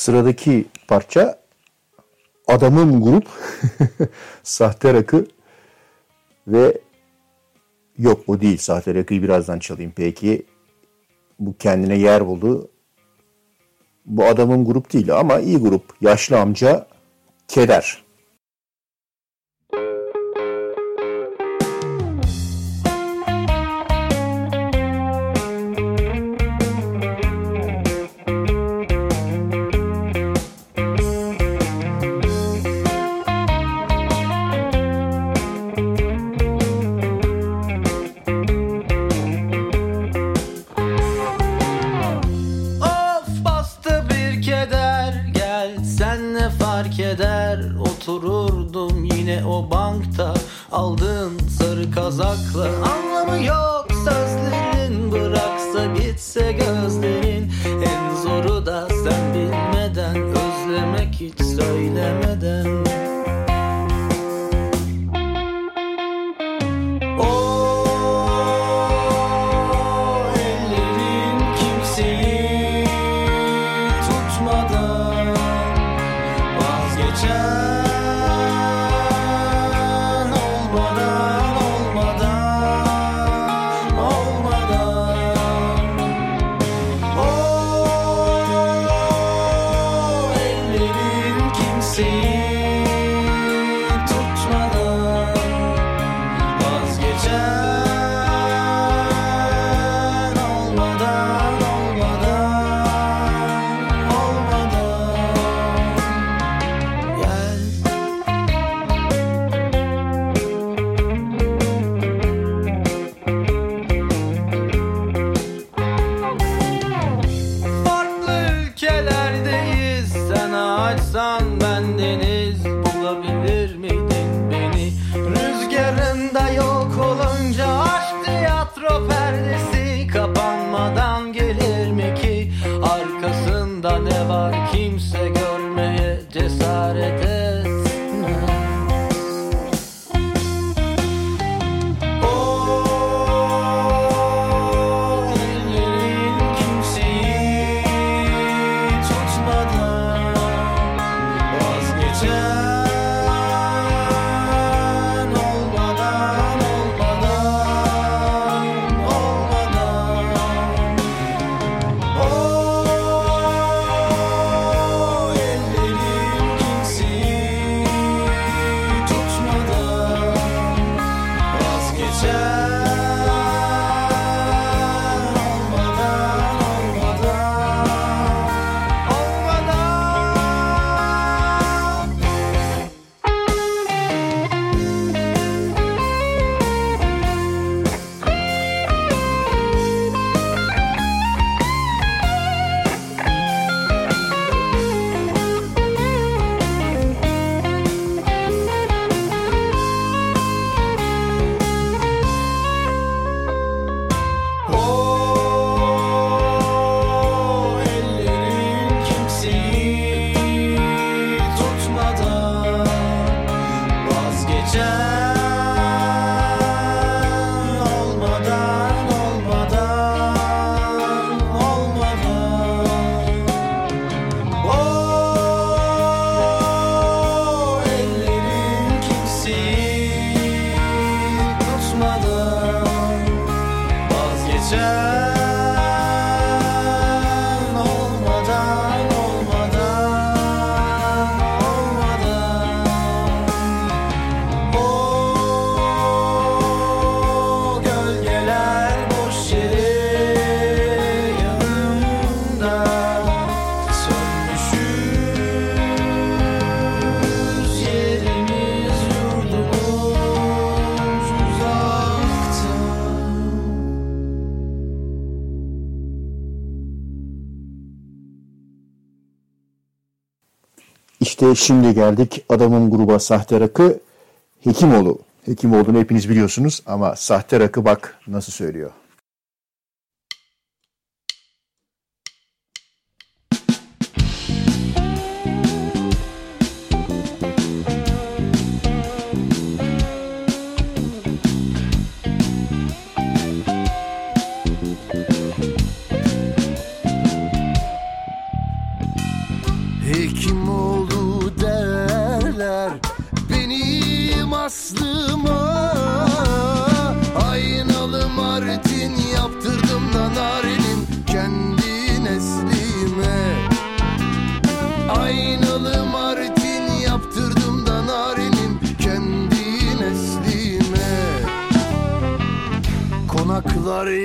Sıradaki parça Adamım Grup, Sahte Rakı ve yok o değil Sahte Rakı'yı birazdan çalayım peki. Bu kendine yer buldu. Bu adamım grup değil ama iyi grup. Yaşlı amca Keder. club. İşte şimdi geldik adamın gruba sahte rakı Hekimoğlu. Hekimoğlu'nu hepiniz biliyorsunuz ama sahte rakı bak nasıl söylüyor.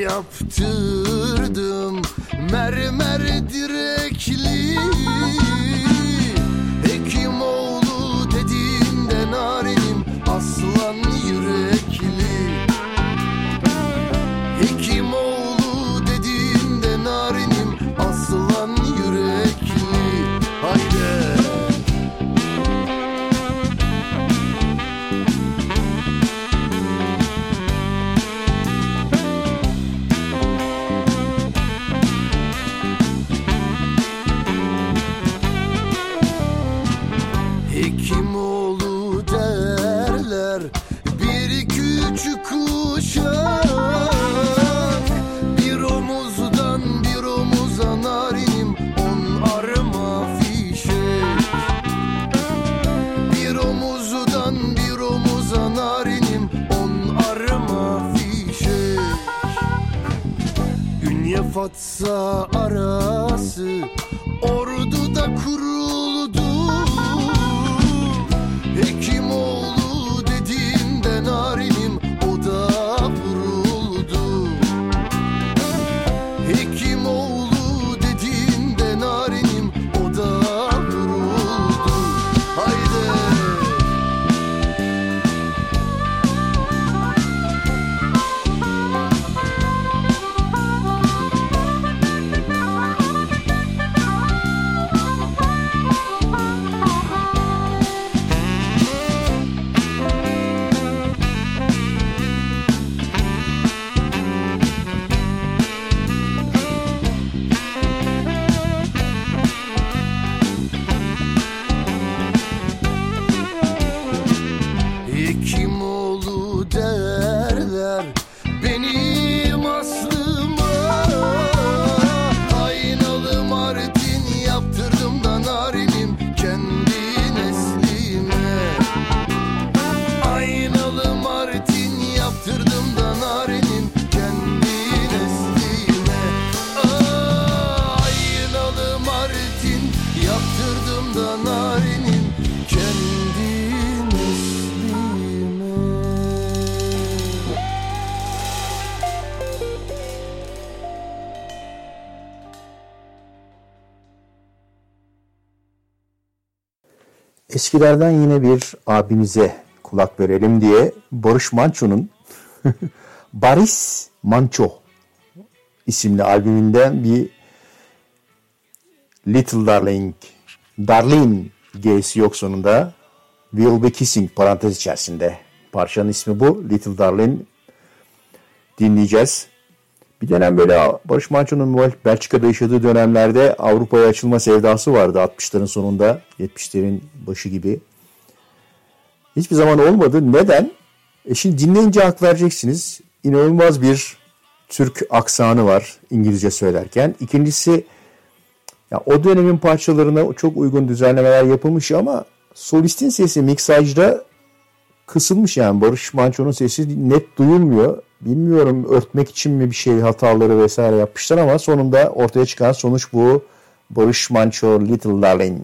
Yaptırdım. Mermer direkli 这个。Eskilerden yine bir abimize kulak verelim diye Barış Manço'nun Baris Manço isimli albümünden bir Little Darling, Darling G'si yok sonunda. Will Be Kissing parantez içerisinde. Parçanın ismi bu. Little Darling dinleyeceğiz. Bir dönem böyle Barış Manço'nun Bel- Belçika'da yaşadığı dönemlerde Avrupa'ya açılma sevdası vardı 60'ların sonunda 70'lerin başı gibi. Hiçbir zaman olmadı. Neden? E şimdi dinleyince hak vereceksiniz. İnanılmaz bir Türk aksanı var İngilizce söylerken. İkincisi ya o dönemin parçalarına çok uygun düzenlemeler yapılmış ama solistin sesi miksajda kısılmış yani Barış Manço'nun sesi net duyulmuyor. Bilmiyorum örtmek için mi bir şey hataları vesaire yapmışlar ama sonunda ortaya çıkan sonuç bu. Barış Manço Little Darling.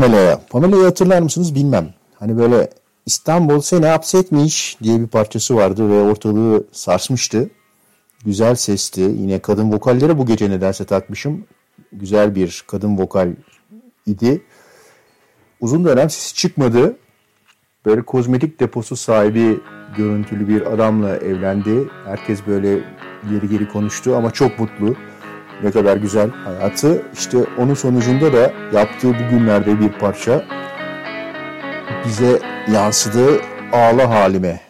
Pamela'ya. Pamela'yı hatırlar mısınız bilmem. Hani böyle İstanbul seni hapsetmiş diye bir parçası vardı ve ortalığı sarsmıştı. Güzel sesti. Yine kadın vokalleri bu gece nedense takmışım. Güzel bir kadın vokal idi. Uzun dönem sesi çıkmadı. Böyle kozmetik deposu sahibi görüntülü bir adamla evlendi. Herkes böyle geri geri konuştu ama çok mutlu ne kadar güzel hayatı. İşte onun sonucunda da yaptığı bugünlerde bir parça bize yansıdı ağla halime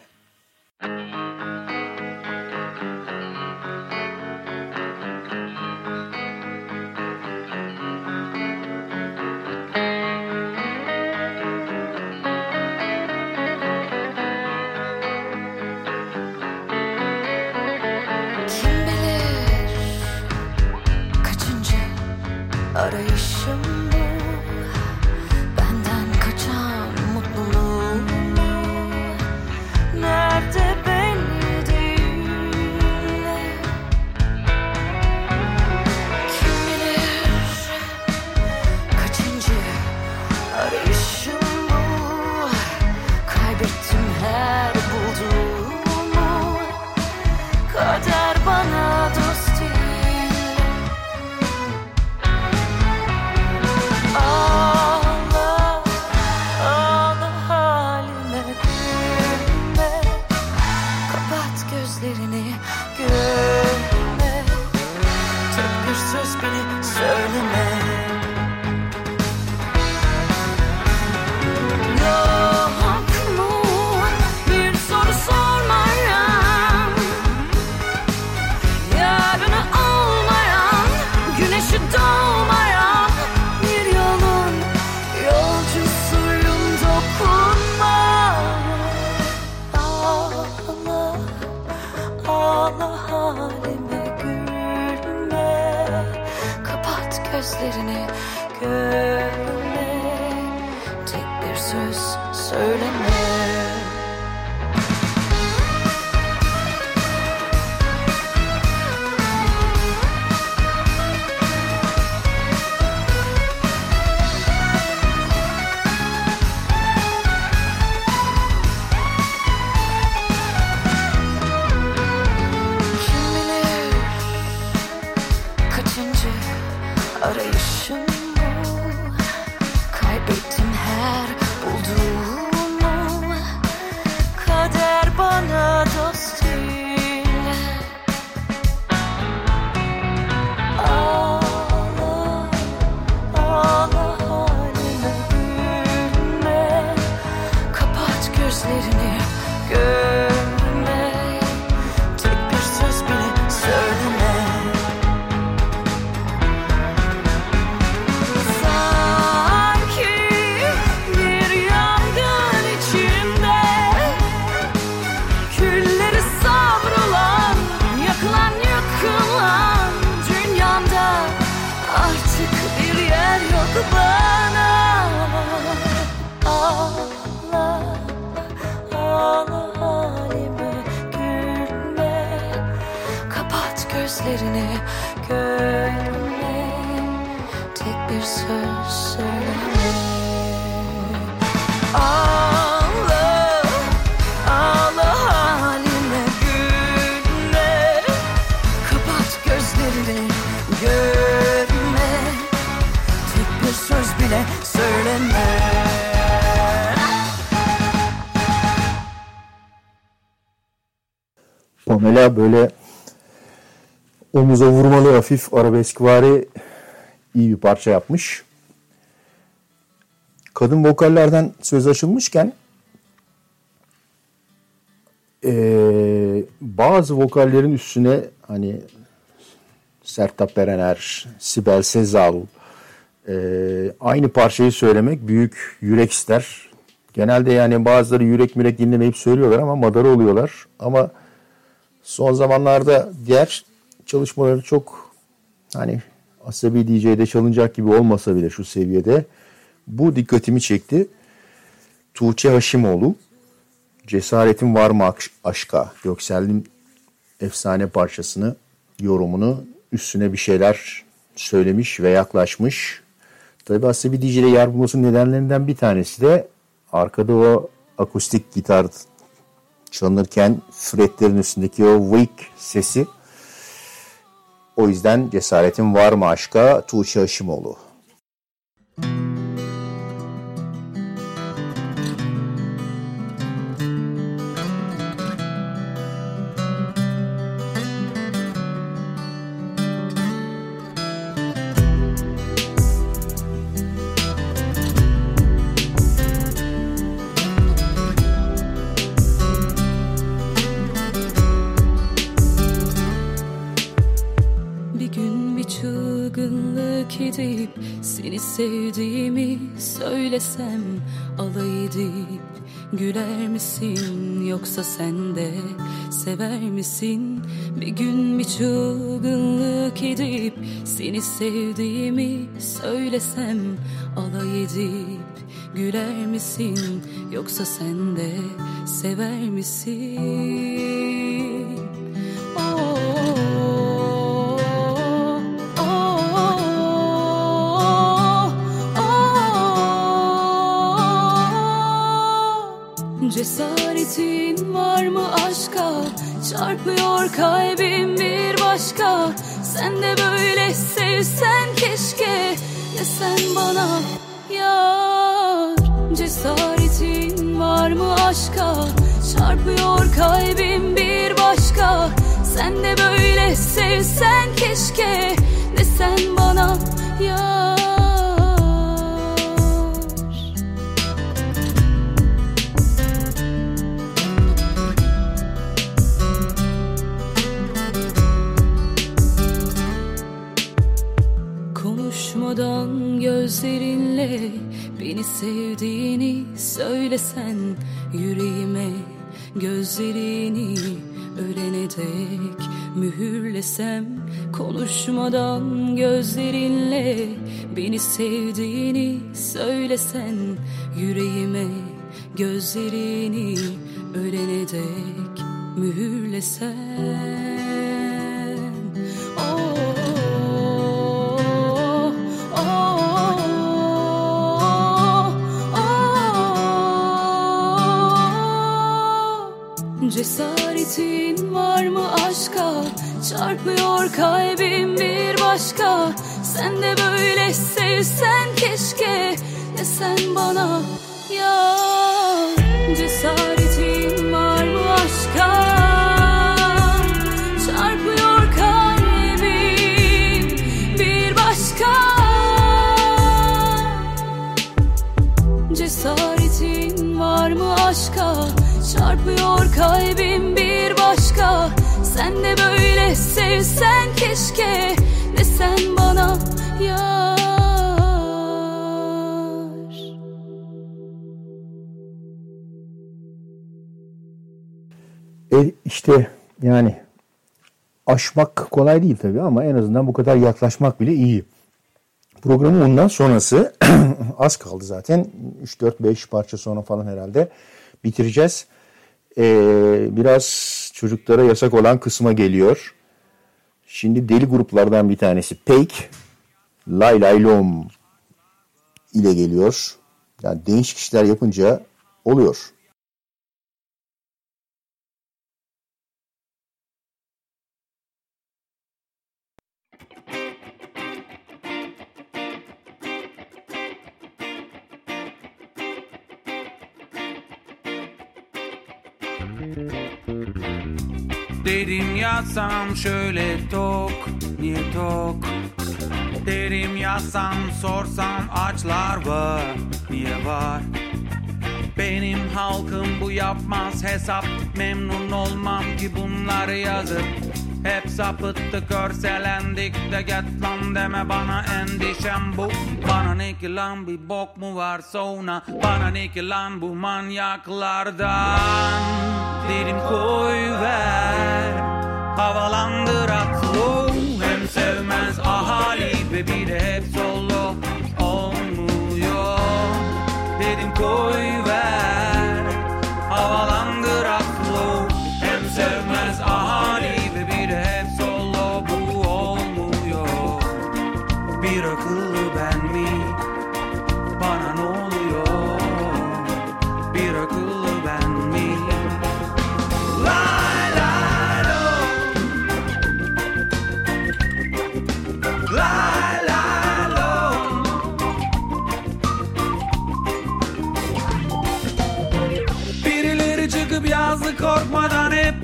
böyle omuza vurmalı hafif arabeskvari iyi bir parça yapmış. Kadın vokallerden söz açılmışken eee, bazı vokallerin üstüne hani Sertab Erener, Sibel Sezal eee, aynı parçayı söylemek büyük yürek ister. Genelde yani bazıları yürek mürek dinlemeyip söylüyorlar ama madara oluyorlar. Ama son zamanlarda diğer çalışmaları çok hani Asabi DJ'de çalınacak gibi olmasa bile şu seviyede bu dikkatimi çekti. Tuğçe Haşimoğlu Cesaretin Var mı Aşka Göksel'in efsane parçasını yorumunu üstüne bir şeyler söylemiş ve yaklaşmış. Tabi Asabi DJ'de yer bulmasının nedenlerinden bir tanesi de arkada o akustik gitar çalınırken fretlerin üstündeki o weak sesi. O yüzden cesaretin var mı aşka Tuğçe Haşimoğlu. Söylesem alay edip güler misin yoksa sen de sever misin? Bir gün bir çılgınlık edip seni sevdiğimi söylesem alay edip güler misin yoksa sen de sever misin? Cesaretin var mı aşka? Çarpıyor kalbim bir başka. Sen de böyle sevsen keşke. Desen bana yar. Cesaretin var mı aşka? Çarpıyor kalbim bir başka. Sen de böyle sevsen keşke. Desen bana yar sevdiğini söylesen yüreğime gözlerini ölene dek mühürlesem konuşmadan gözlerinle beni sevdiğini söylesen yüreğime gözlerini ölene dek mühürlesen Cesaretin var mı aşka? Çarpıyor kalbim bir başka. Sen de böyle sevsen keşke. Desen bana yar Cesaretin De böyle sevsen keşke Desen bana yar E işte yani aşmak kolay değil tabii ama en azından bu kadar yaklaşmak bile iyi. Programın ondan sonrası az kaldı zaten. 3-4-5 parça sonra falan herhalde bitireceğiz. Ee, biraz çocuklara yasak olan kısma geliyor. Şimdi deli gruplardan bir tanesi Peik, Lay Lay Lom ile geliyor. Yani değişik işler yapınca oluyor. Yazsam şöyle tok, niye tok? Derim yazsam sorsam açlar var, niye var? Benim halkım bu yapmaz hesap Memnun olmam ki bunları yazıp Hep sapıttık görselendik de get lan deme bana endişem bu Bana ne ki lan bir bok mu var sonra Bana ne ki lan bu manyaklardan Derim koy ver Havalandır atlı Hem sevmez ahali ve bir de hep solo olmuyor. Dedim koy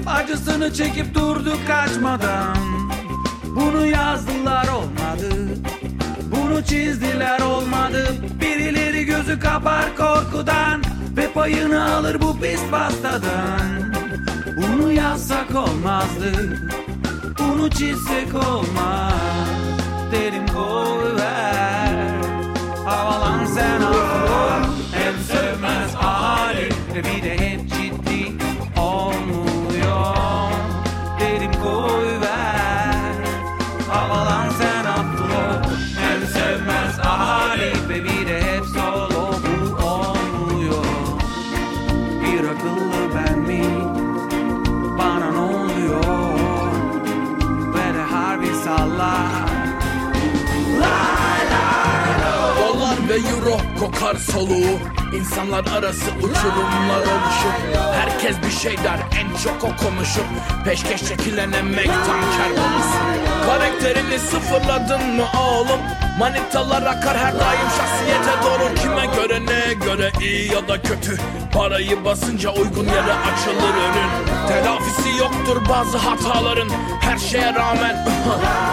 acısını çekip durdu kaçmadan. Bunu yazdılar olmadı. Bunu çizdiler olmadı. Birileri gözü kapar korkudan Ve payını alır bu pis pastadan. Bunu yazsak olmazdı. Bunu çizsek olmaz. Derim koy ver. Havalan sen afro Hem sevmez hali Ve bir de kokar soluğu. İnsanlar arası uçurumlar oluşur. Herkes bir şey der en çok o konuşur. Peşkeş çekilen emek tanker bonusu Karakterini sıfırladın mı oğlum? Manitalar akar her daim şahsiyete doğru. Kime göre neye göre iyi ya da kötü? Parayı basınca uygun yere açılır önün Telafisi yoktur bazı hataların Her şeye rağmen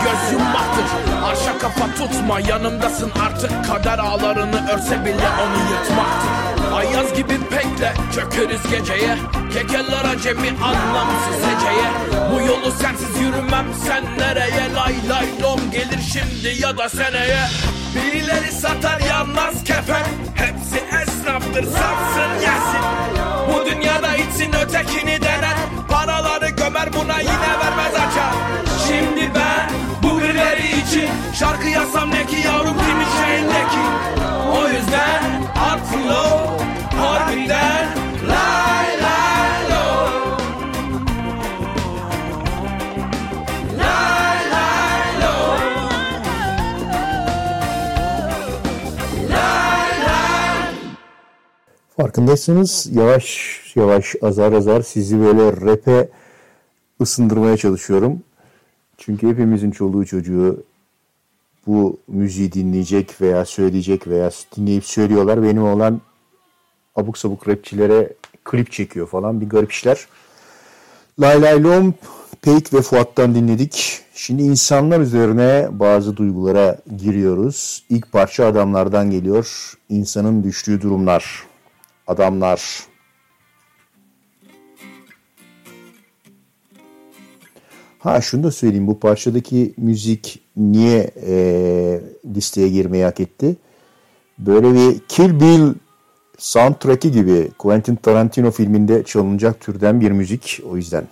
göz yummaktır Arşa kafa tutma yanımdasın artık. Kader ağlarını örse bile onu yırtmaktır Ayaz gibi bekle çökeriz geceye. Kekeler acemi anlamsız heceye. Bu yolu sensiz yürümem sen nereye? Lay lay lom gelir şimdi ya da seneye. Birileri satar yanmaz kefen. Hepsi esnaftır satsın yesin. Bu dünyada içsin ötekini denen Gömer buna yine vermez açar. Şimdi ben bu birileri için Şarkı yazsam ne ki yavrum kimin şeyindeki O yüzden atlo harbiden Lay lay lo Lay lay lo Lay lay Farkındaysanız yavaş yavaş azar azar sizi böyle rap'e ısındırmaya çalışıyorum. Çünkü hepimizin çoluğu çocuğu bu müziği dinleyecek veya söyleyecek veya dinleyip söylüyorlar. Benim olan abuk sabuk rapçilere klip çekiyor falan bir garip işler. Lay Lay Lom, Peik ve Fuat'tan dinledik. Şimdi insanlar üzerine bazı duygulara giriyoruz. İlk parça adamlardan geliyor. İnsanın düştüğü durumlar. Adamlar. Ha şunu da söyleyeyim bu parçadaki müzik niye e, listeye girmeyi hak etti? Böyle bir Kill Bill soundtrack'i gibi Quentin Tarantino filminde çalınacak türden bir müzik o yüzden.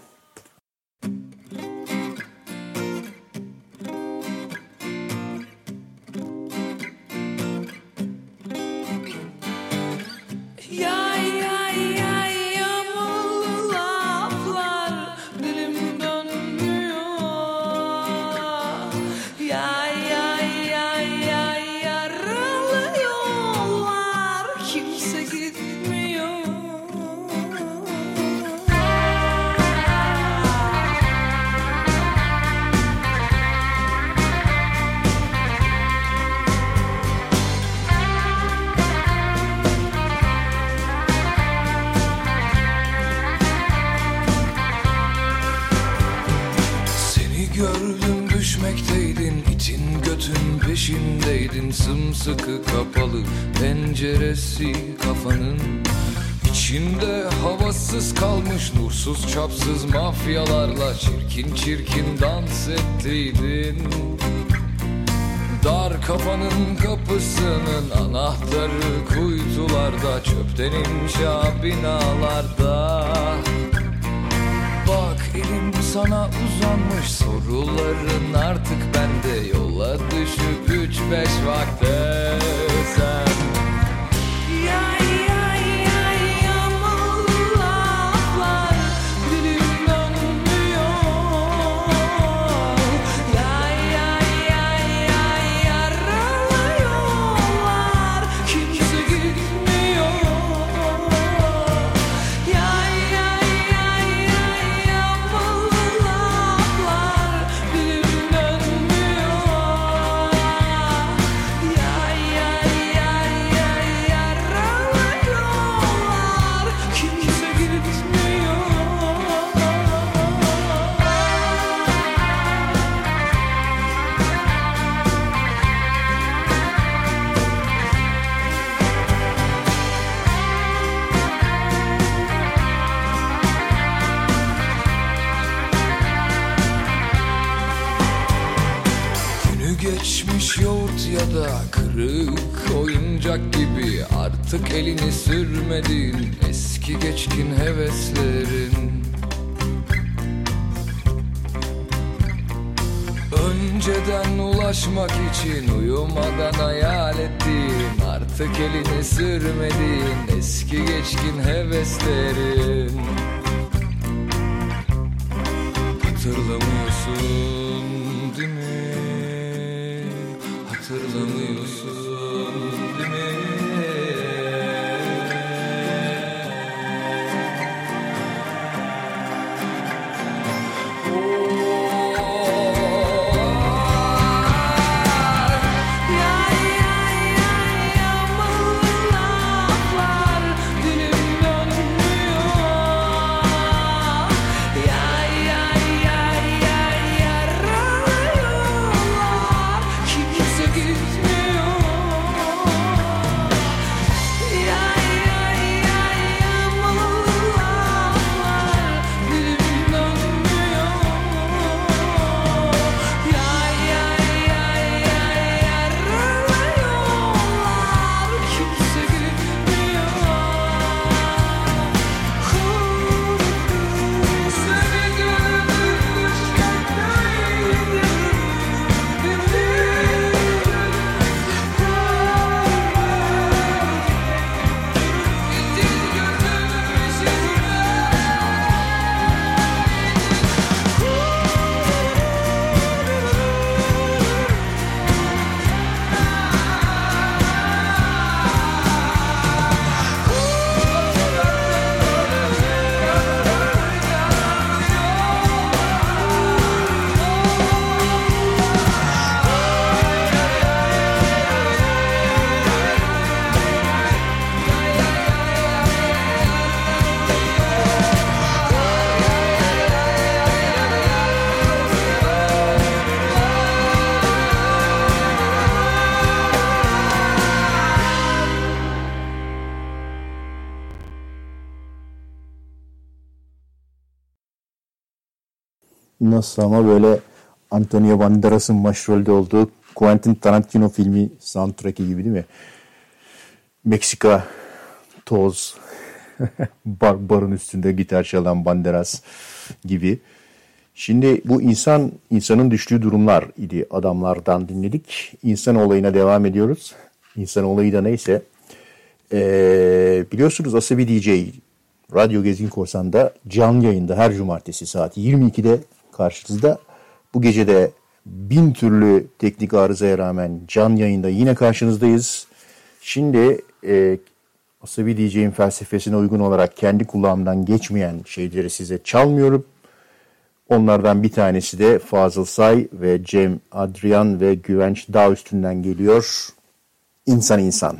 Kalmış nursuz çapsız mafyalarla Çirkin çirkin dans ettiydin. Dar kafanın kapısının anahtarı kuytularda Çöpten inşa binalarda. Bak elim sana uzanmış soruların artık bende. Yola düşüp üç beş vakte sen Artık elini sürmedin eski geçkin heveslerin. Önceden ulaşmak için uyumadan hayal ettiğin Artık elini sürmediğin eski geçkin heveslerin Nasıl ama böyle Antonio Banderas'ın başrolde olduğu Quentin Tarantino filmi soundtrack'i gibi değil mi? Meksika, toz, bar, barın üstünde gitar çalan Banderas gibi. Şimdi bu insan, insanın düştüğü durumlar idi. Adamlardan dinledik. İnsan olayına devam ediyoruz. İnsan olayı da neyse. Ee, biliyorsunuz Asabi DJ Radyo Gezgin Korsan'da canlı yayında her cumartesi saat 22'de karşınızda. Bu gece de bin türlü teknik arızaya rağmen can yayında yine karşınızdayız. Şimdi e, Asabi DJ'in felsefesine uygun olarak kendi kulağımdan geçmeyen şeyleri size çalmıyorum. Onlardan bir tanesi de Fazıl Say ve Cem Adrian ve Güvenç Dağ üstünden geliyor. İnsan. İnsan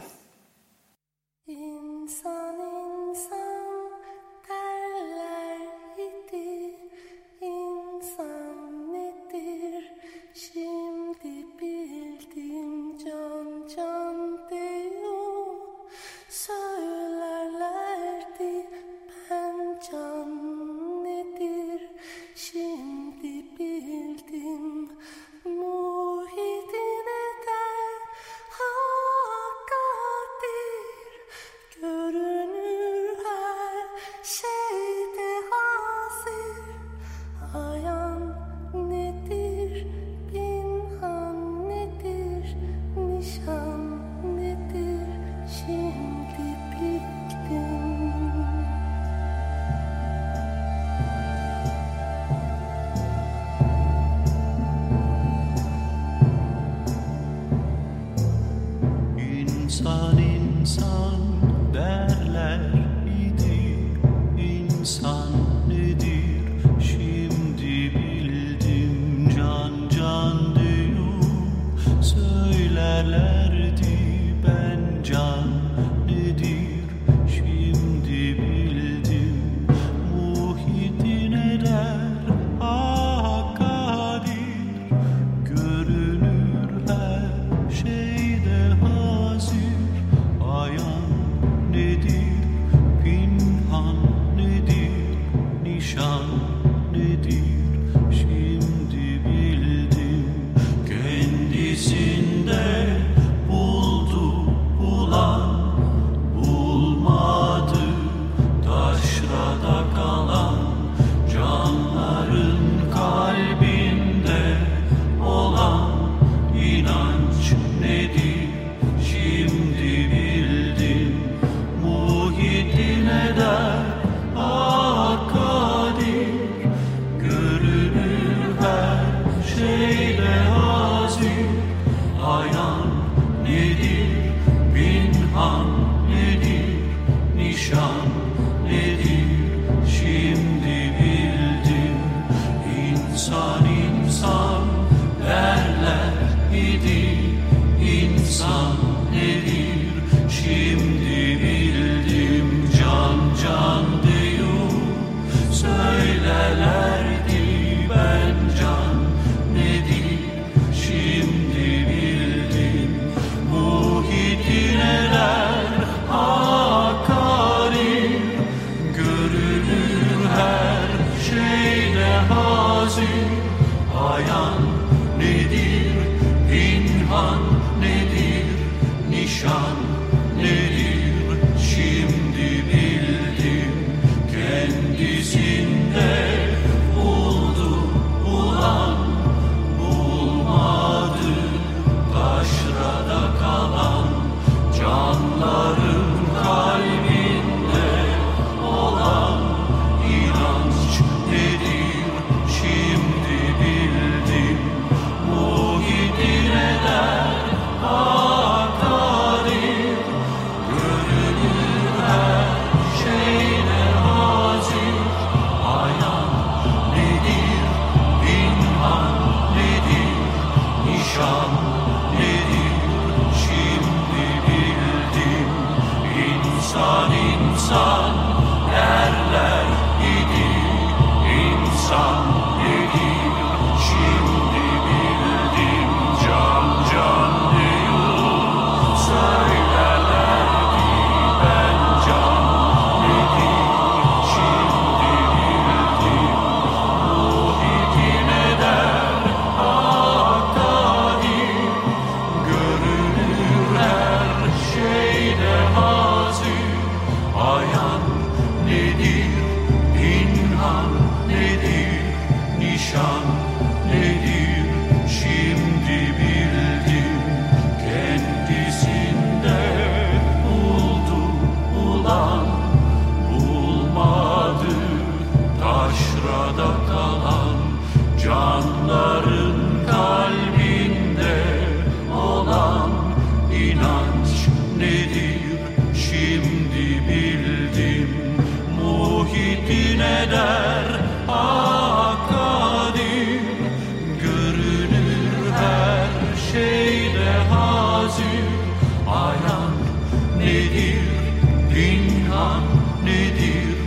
pinhan nedir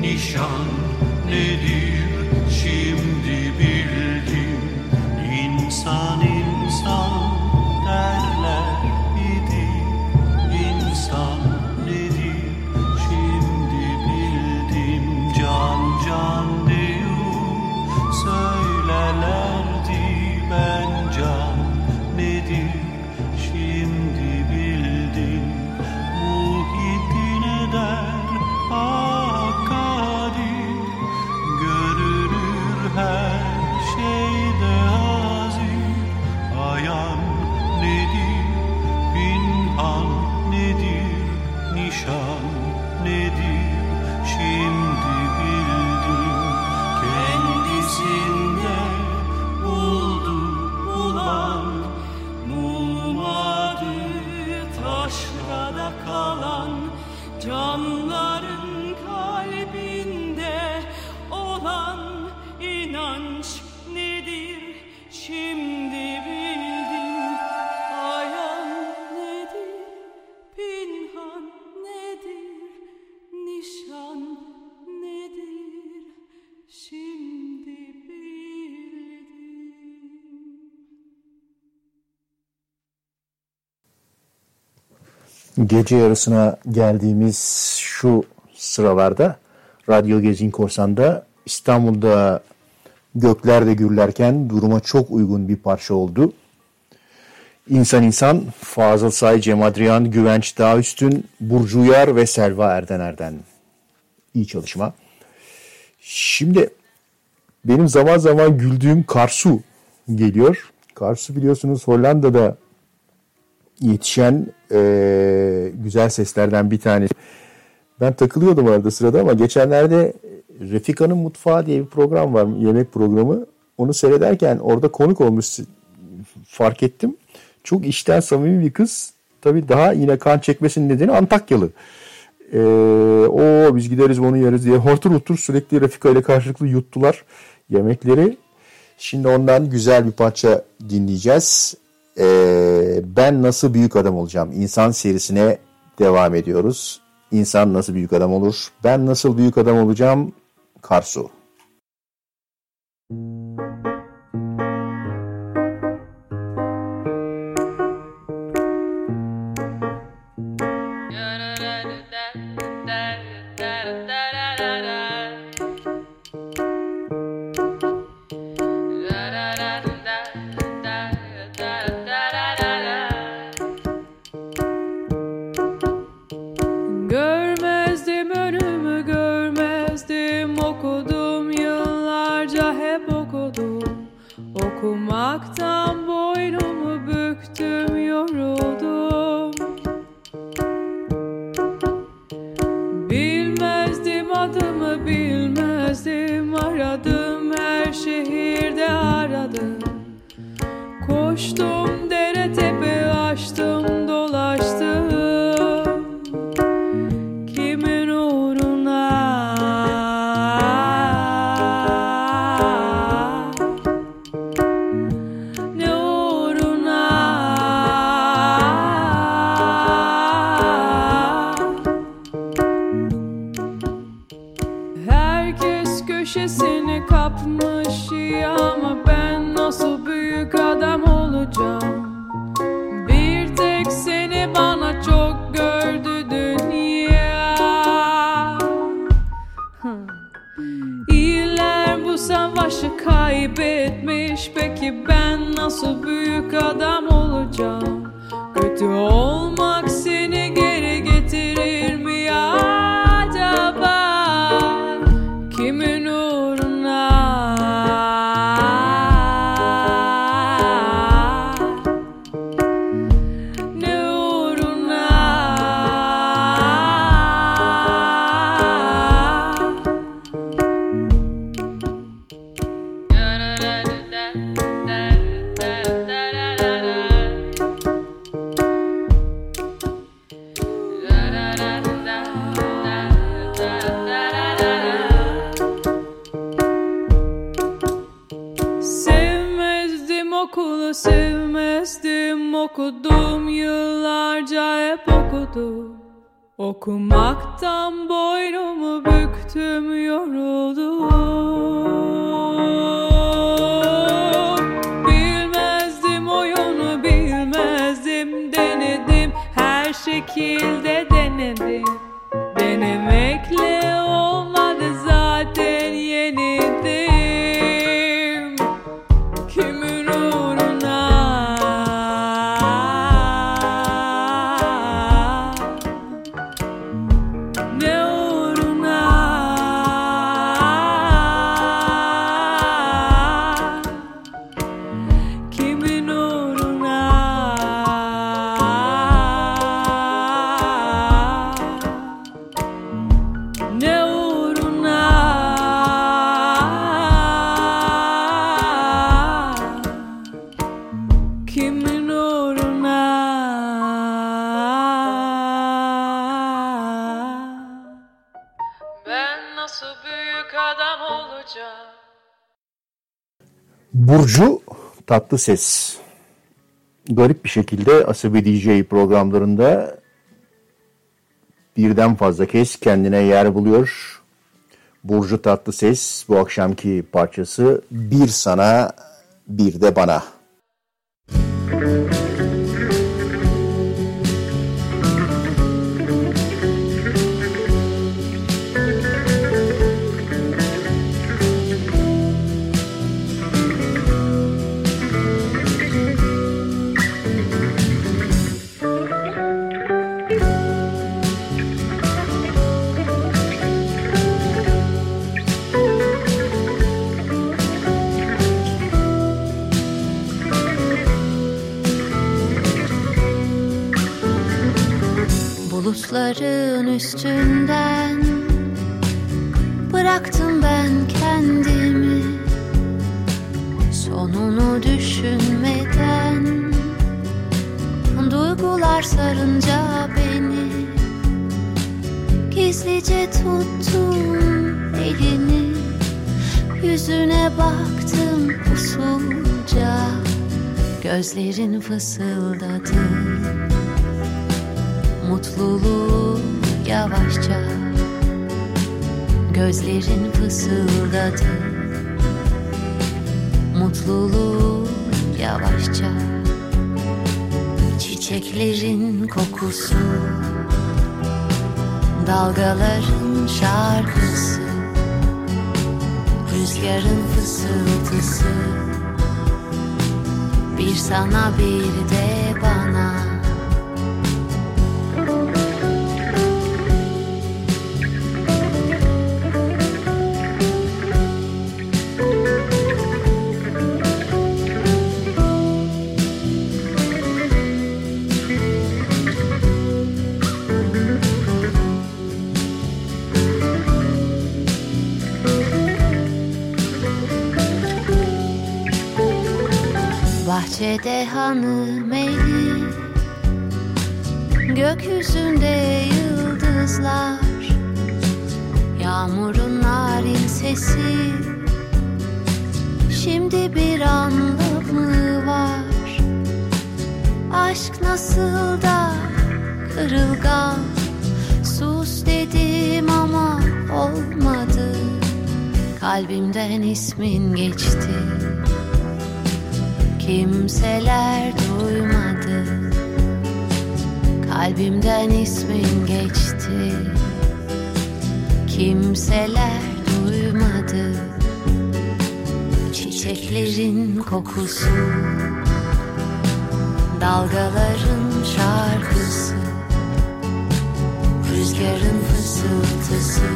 nişan nedir Gece yarısına geldiğimiz şu sıralarda Radyo Gezin Korsan'da İstanbul'da göklerde gürlerken duruma çok uygun bir parça oldu. İnsan İnsan, Fazıl Say, Cem Adrian, Güvenç Dağüstün, Burcu Uyar ve Selva Erdener'den. İyi çalışma. Şimdi benim zaman zaman güldüğüm Karsu geliyor. Karsu biliyorsunuz Hollanda'da yetişen e, güzel seslerden bir tanesi. Ben takılıyordum arada sırada ama geçenlerde Refika'nın Mutfağı diye bir program var, yemek programı. Onu seyrederken orada konuk olmuş fark ettim. Çok içten samimi bir kız. Tabii daha yine kan çekmesinin nedeni Antakyalı. Ee, o biz gideriz onu yeriz diye hortur hortur sürekli Refika ile karşılıklı yuttular yemekleri. Şimdi ondan güzel bir parça dinleyeceğiz. Ee, ben nasıl büyük adam olacağım? İnsan serisine devam ediyoruz. İnsan nasıl büyük adam olur? Ben nasıl büyük adam olacağım? Karsu. Kimin Burcu Tatlıses. Garip bir şekilde Asabi DJ programlarında birden fazla kez kendine yer buluyor. Burcu Tatlıses bu akşamki parçası Bir Sana Bir de Bana. Bulutların üstünden Bıraktım ben kendimi. Sonunu düşünmeden Duygular sarınca beni. Gizlice tuttum elini Yüzüne baktım usulca. Gözlerin fısıldadı Mutluluğu yavaşça. Gözlerin fısıldadı. Mutluluğu yavaşça. Çiçeklerin kokusu. Dalgaların şarkısı. Rüzgarın fısıltısı. Bir sana bir de bana Bahçede hanım eli Gökyüzünde yıldızlar Yağmurun narin sesi. Şimdi bir anlamı var? Aşk nasıl da kırılgan. Sus dedim ama olmadı. Kalbimden ismin geçti Kimseler duymadı. Kalbimden ismin geçti. Kimseler duymadı. Çiçeklerin kokusu Dalgaların şarkısı Rüzgarın fısıltısı.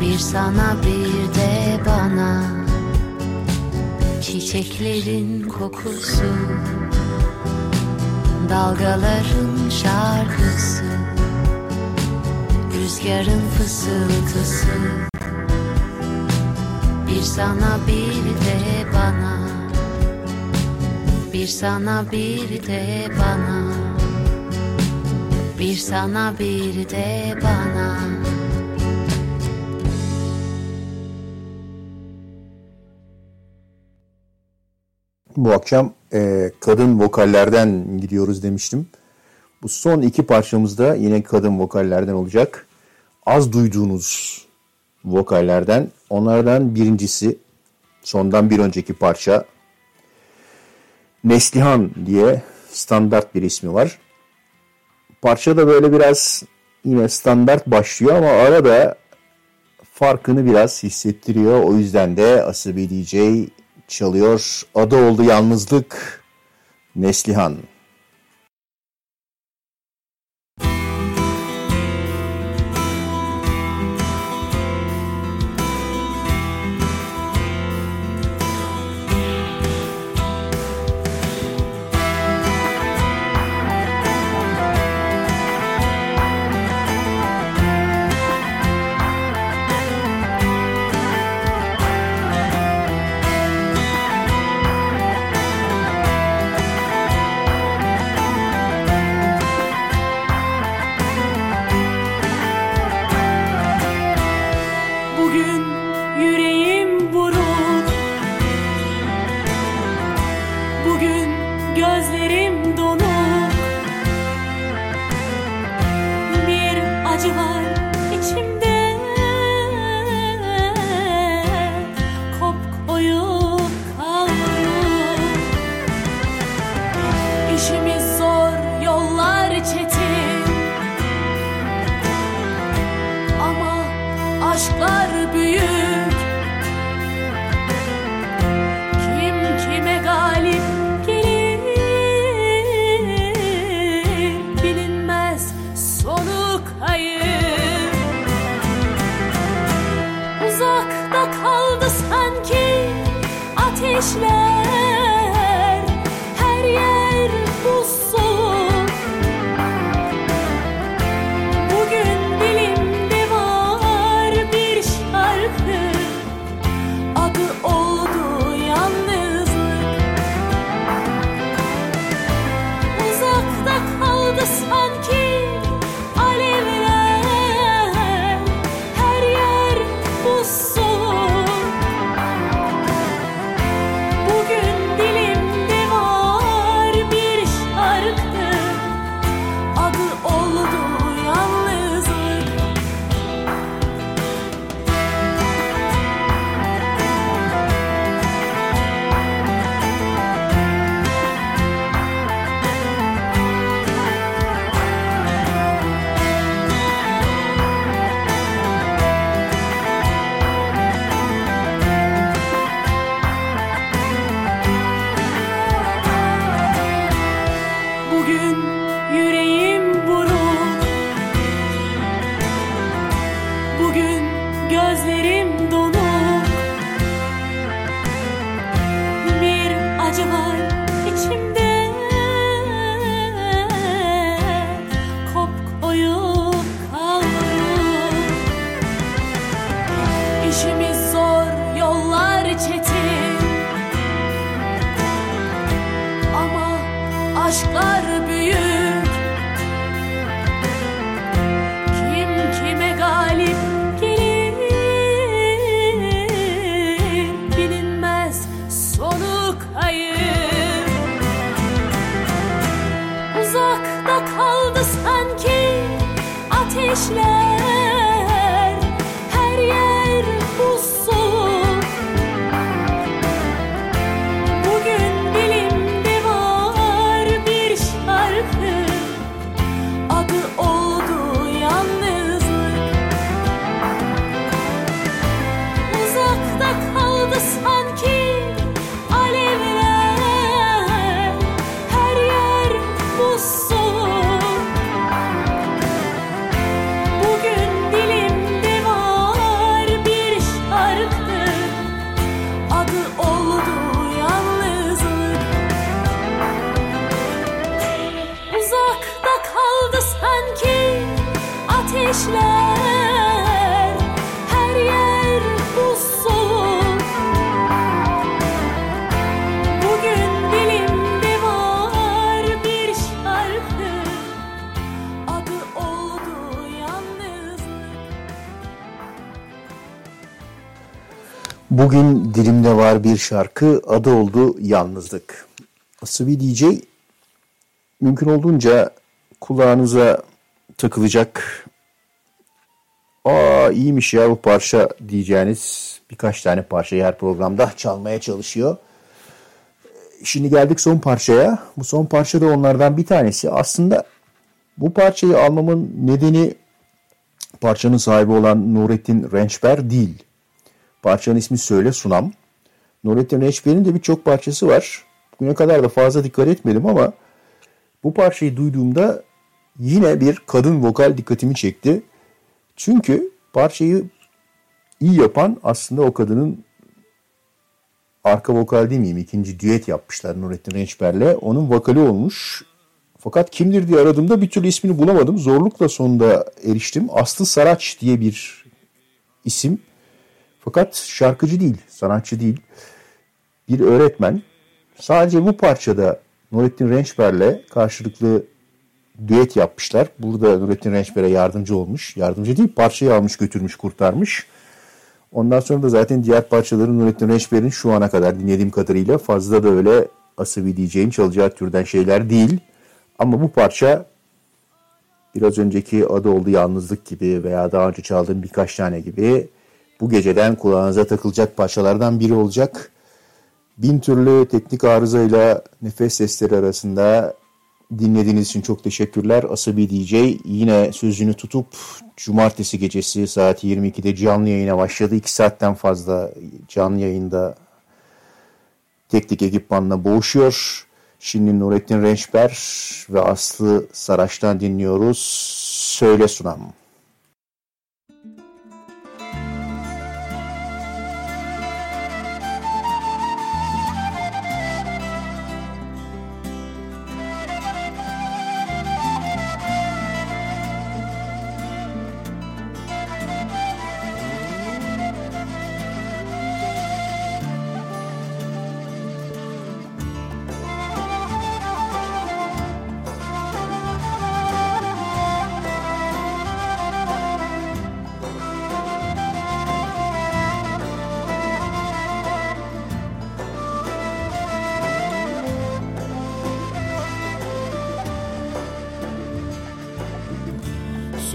Bir sana bir de bana Çiçeklerin kokusu Dalgaların şarkısı Rüzgarın fısıltısı. Bir sana bir de bana Bir sana bir de bana Bir sana bir de bana Bu akşam e, kadın vokallerden gidiyoruz demiştim. Bu son iki parçamızda yine kadın vokallerden olacak. Az duyduğunuz vokallerden. Onlardan birincisi sondan bir önceki parça Neslihan diye standart bir ismi var. Parça da böyle biraz yine standart başlıyor ama arada farkını biraz hissettiriyor. O yüzden de Asabi DJ çalıyor. Adı oldu Yalnızlık Neslihan. Bugün dilimde var bir şarkı, adı oldu Yalnızlık. Sıvı DJ mümkün olduğunca kulağınıza takılacak, aa iyiymiş ya bu parça diyeceğiniz birkaç tane parçayı her programda çalmaya çalışıyor. Şimdi geldik son parçaya. Bu son parça da onlardan bir tanesi. Aslında bu parçayı almamın nedeni parçanın sahibi olan Nurettin Rençber değil. Parçanın ismi Söyle Sunam. Nurettin Rençber'in de birçok parçası var. Bugüne kadar da fazla dikkat etmedim ama bu parçayı duyduğumda yine bir kadın vokal dikkatimi çekti. Çünkü parçayı iyi yapan aslında o kadının arka vokal değil miyim? İkinci düet yapmışlar Nurettin Rençber'le. Onun vokali olmuş. Fakat kimdir diye aradığımda bir türlü ismini bulamadım. Zorlukla sonunda eriştim. Aslı Saraç diye bir isim. Fakat şarkıcı değil, sanatçı değil. Bir öğretmen. Sadece bu parçada Nurettin Rençber'le karşılıklı düet yapmışlar. Burada Nurettin Rençber'e yardımcı olmuş. Yardımcı değil, parçayı almış, götürmüş, kurtarmış. Ondan sonra da zaten diğer parçaları Nurettin Rençber'in şu ana kadar dinlediğim kadarıyla fazla da öyle asabi diyeceğim çalacağı türden şeyler değil. Ama bu parça biraz önceki adı oldu Yalnızlık gibi veya daha önce çaldığım birkaç tane gibi bu geceden kulağınıza takılacak parçalardan biri olacak. Bin türlü teknik arızayla nefes sesleri arasında dinlediğiniz için çok teşekkürler. Asabi DJ yine sözünü tutup cumartesi gecesi saat 22'de canlı yayına başladı. 2 saatten fazla canlı yayında teknik ekipmanla boğuşuyor. Şimdi Nurettin Rençber ve Aslı Saraç'tan dinliyoruz. Söyle Sunam.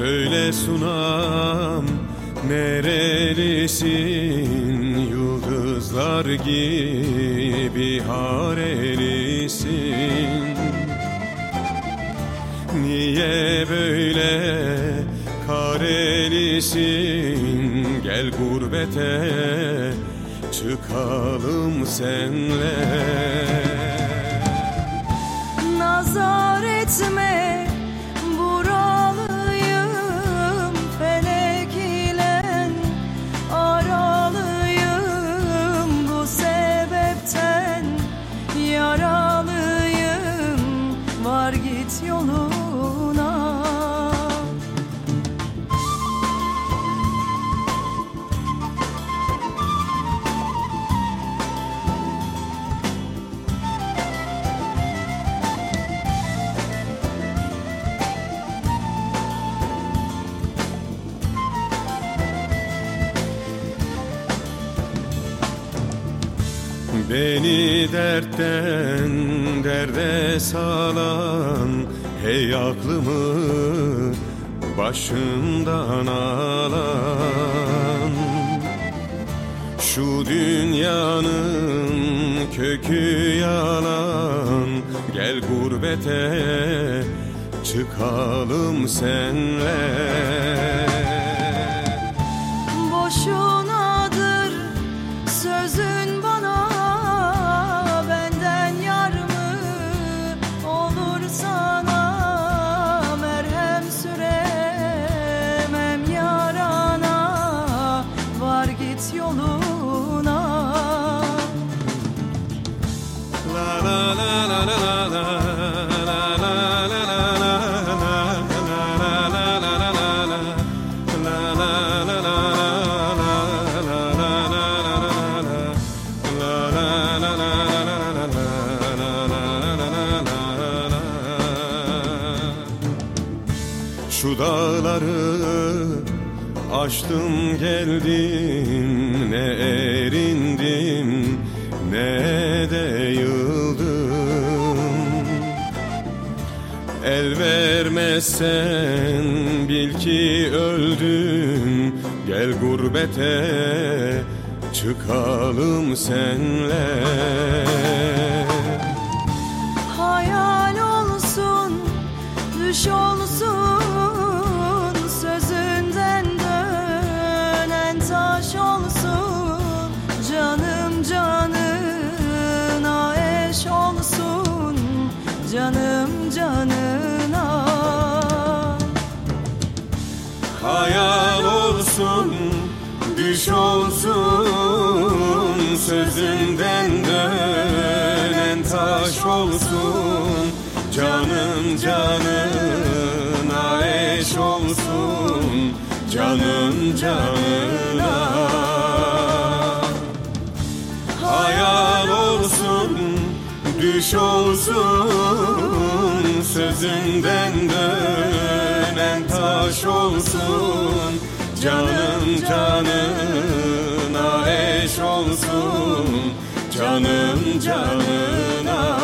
Söyle sunam nerelisin? Yıldızlar gibi harelisin. Niye böyle karelisin? Gel gurbete çıkalım senle derde salan Hey aklımı başından alan. Şu dünyanın kökü yalan Gel gurbete çıkalım senle geldim ne erindim ne de yıldım. El vermezsen bil ki öldüm Gel gurbete çıkalım senle düş olsun Sözünden dönen taş olsun. Canım canına eş olsun. Canım canına. Hayal olsun, düş olsun. Sözünden dönen taş olsun canına eş olsun Canım canına.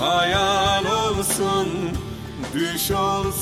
Hayal olsun, düş olsun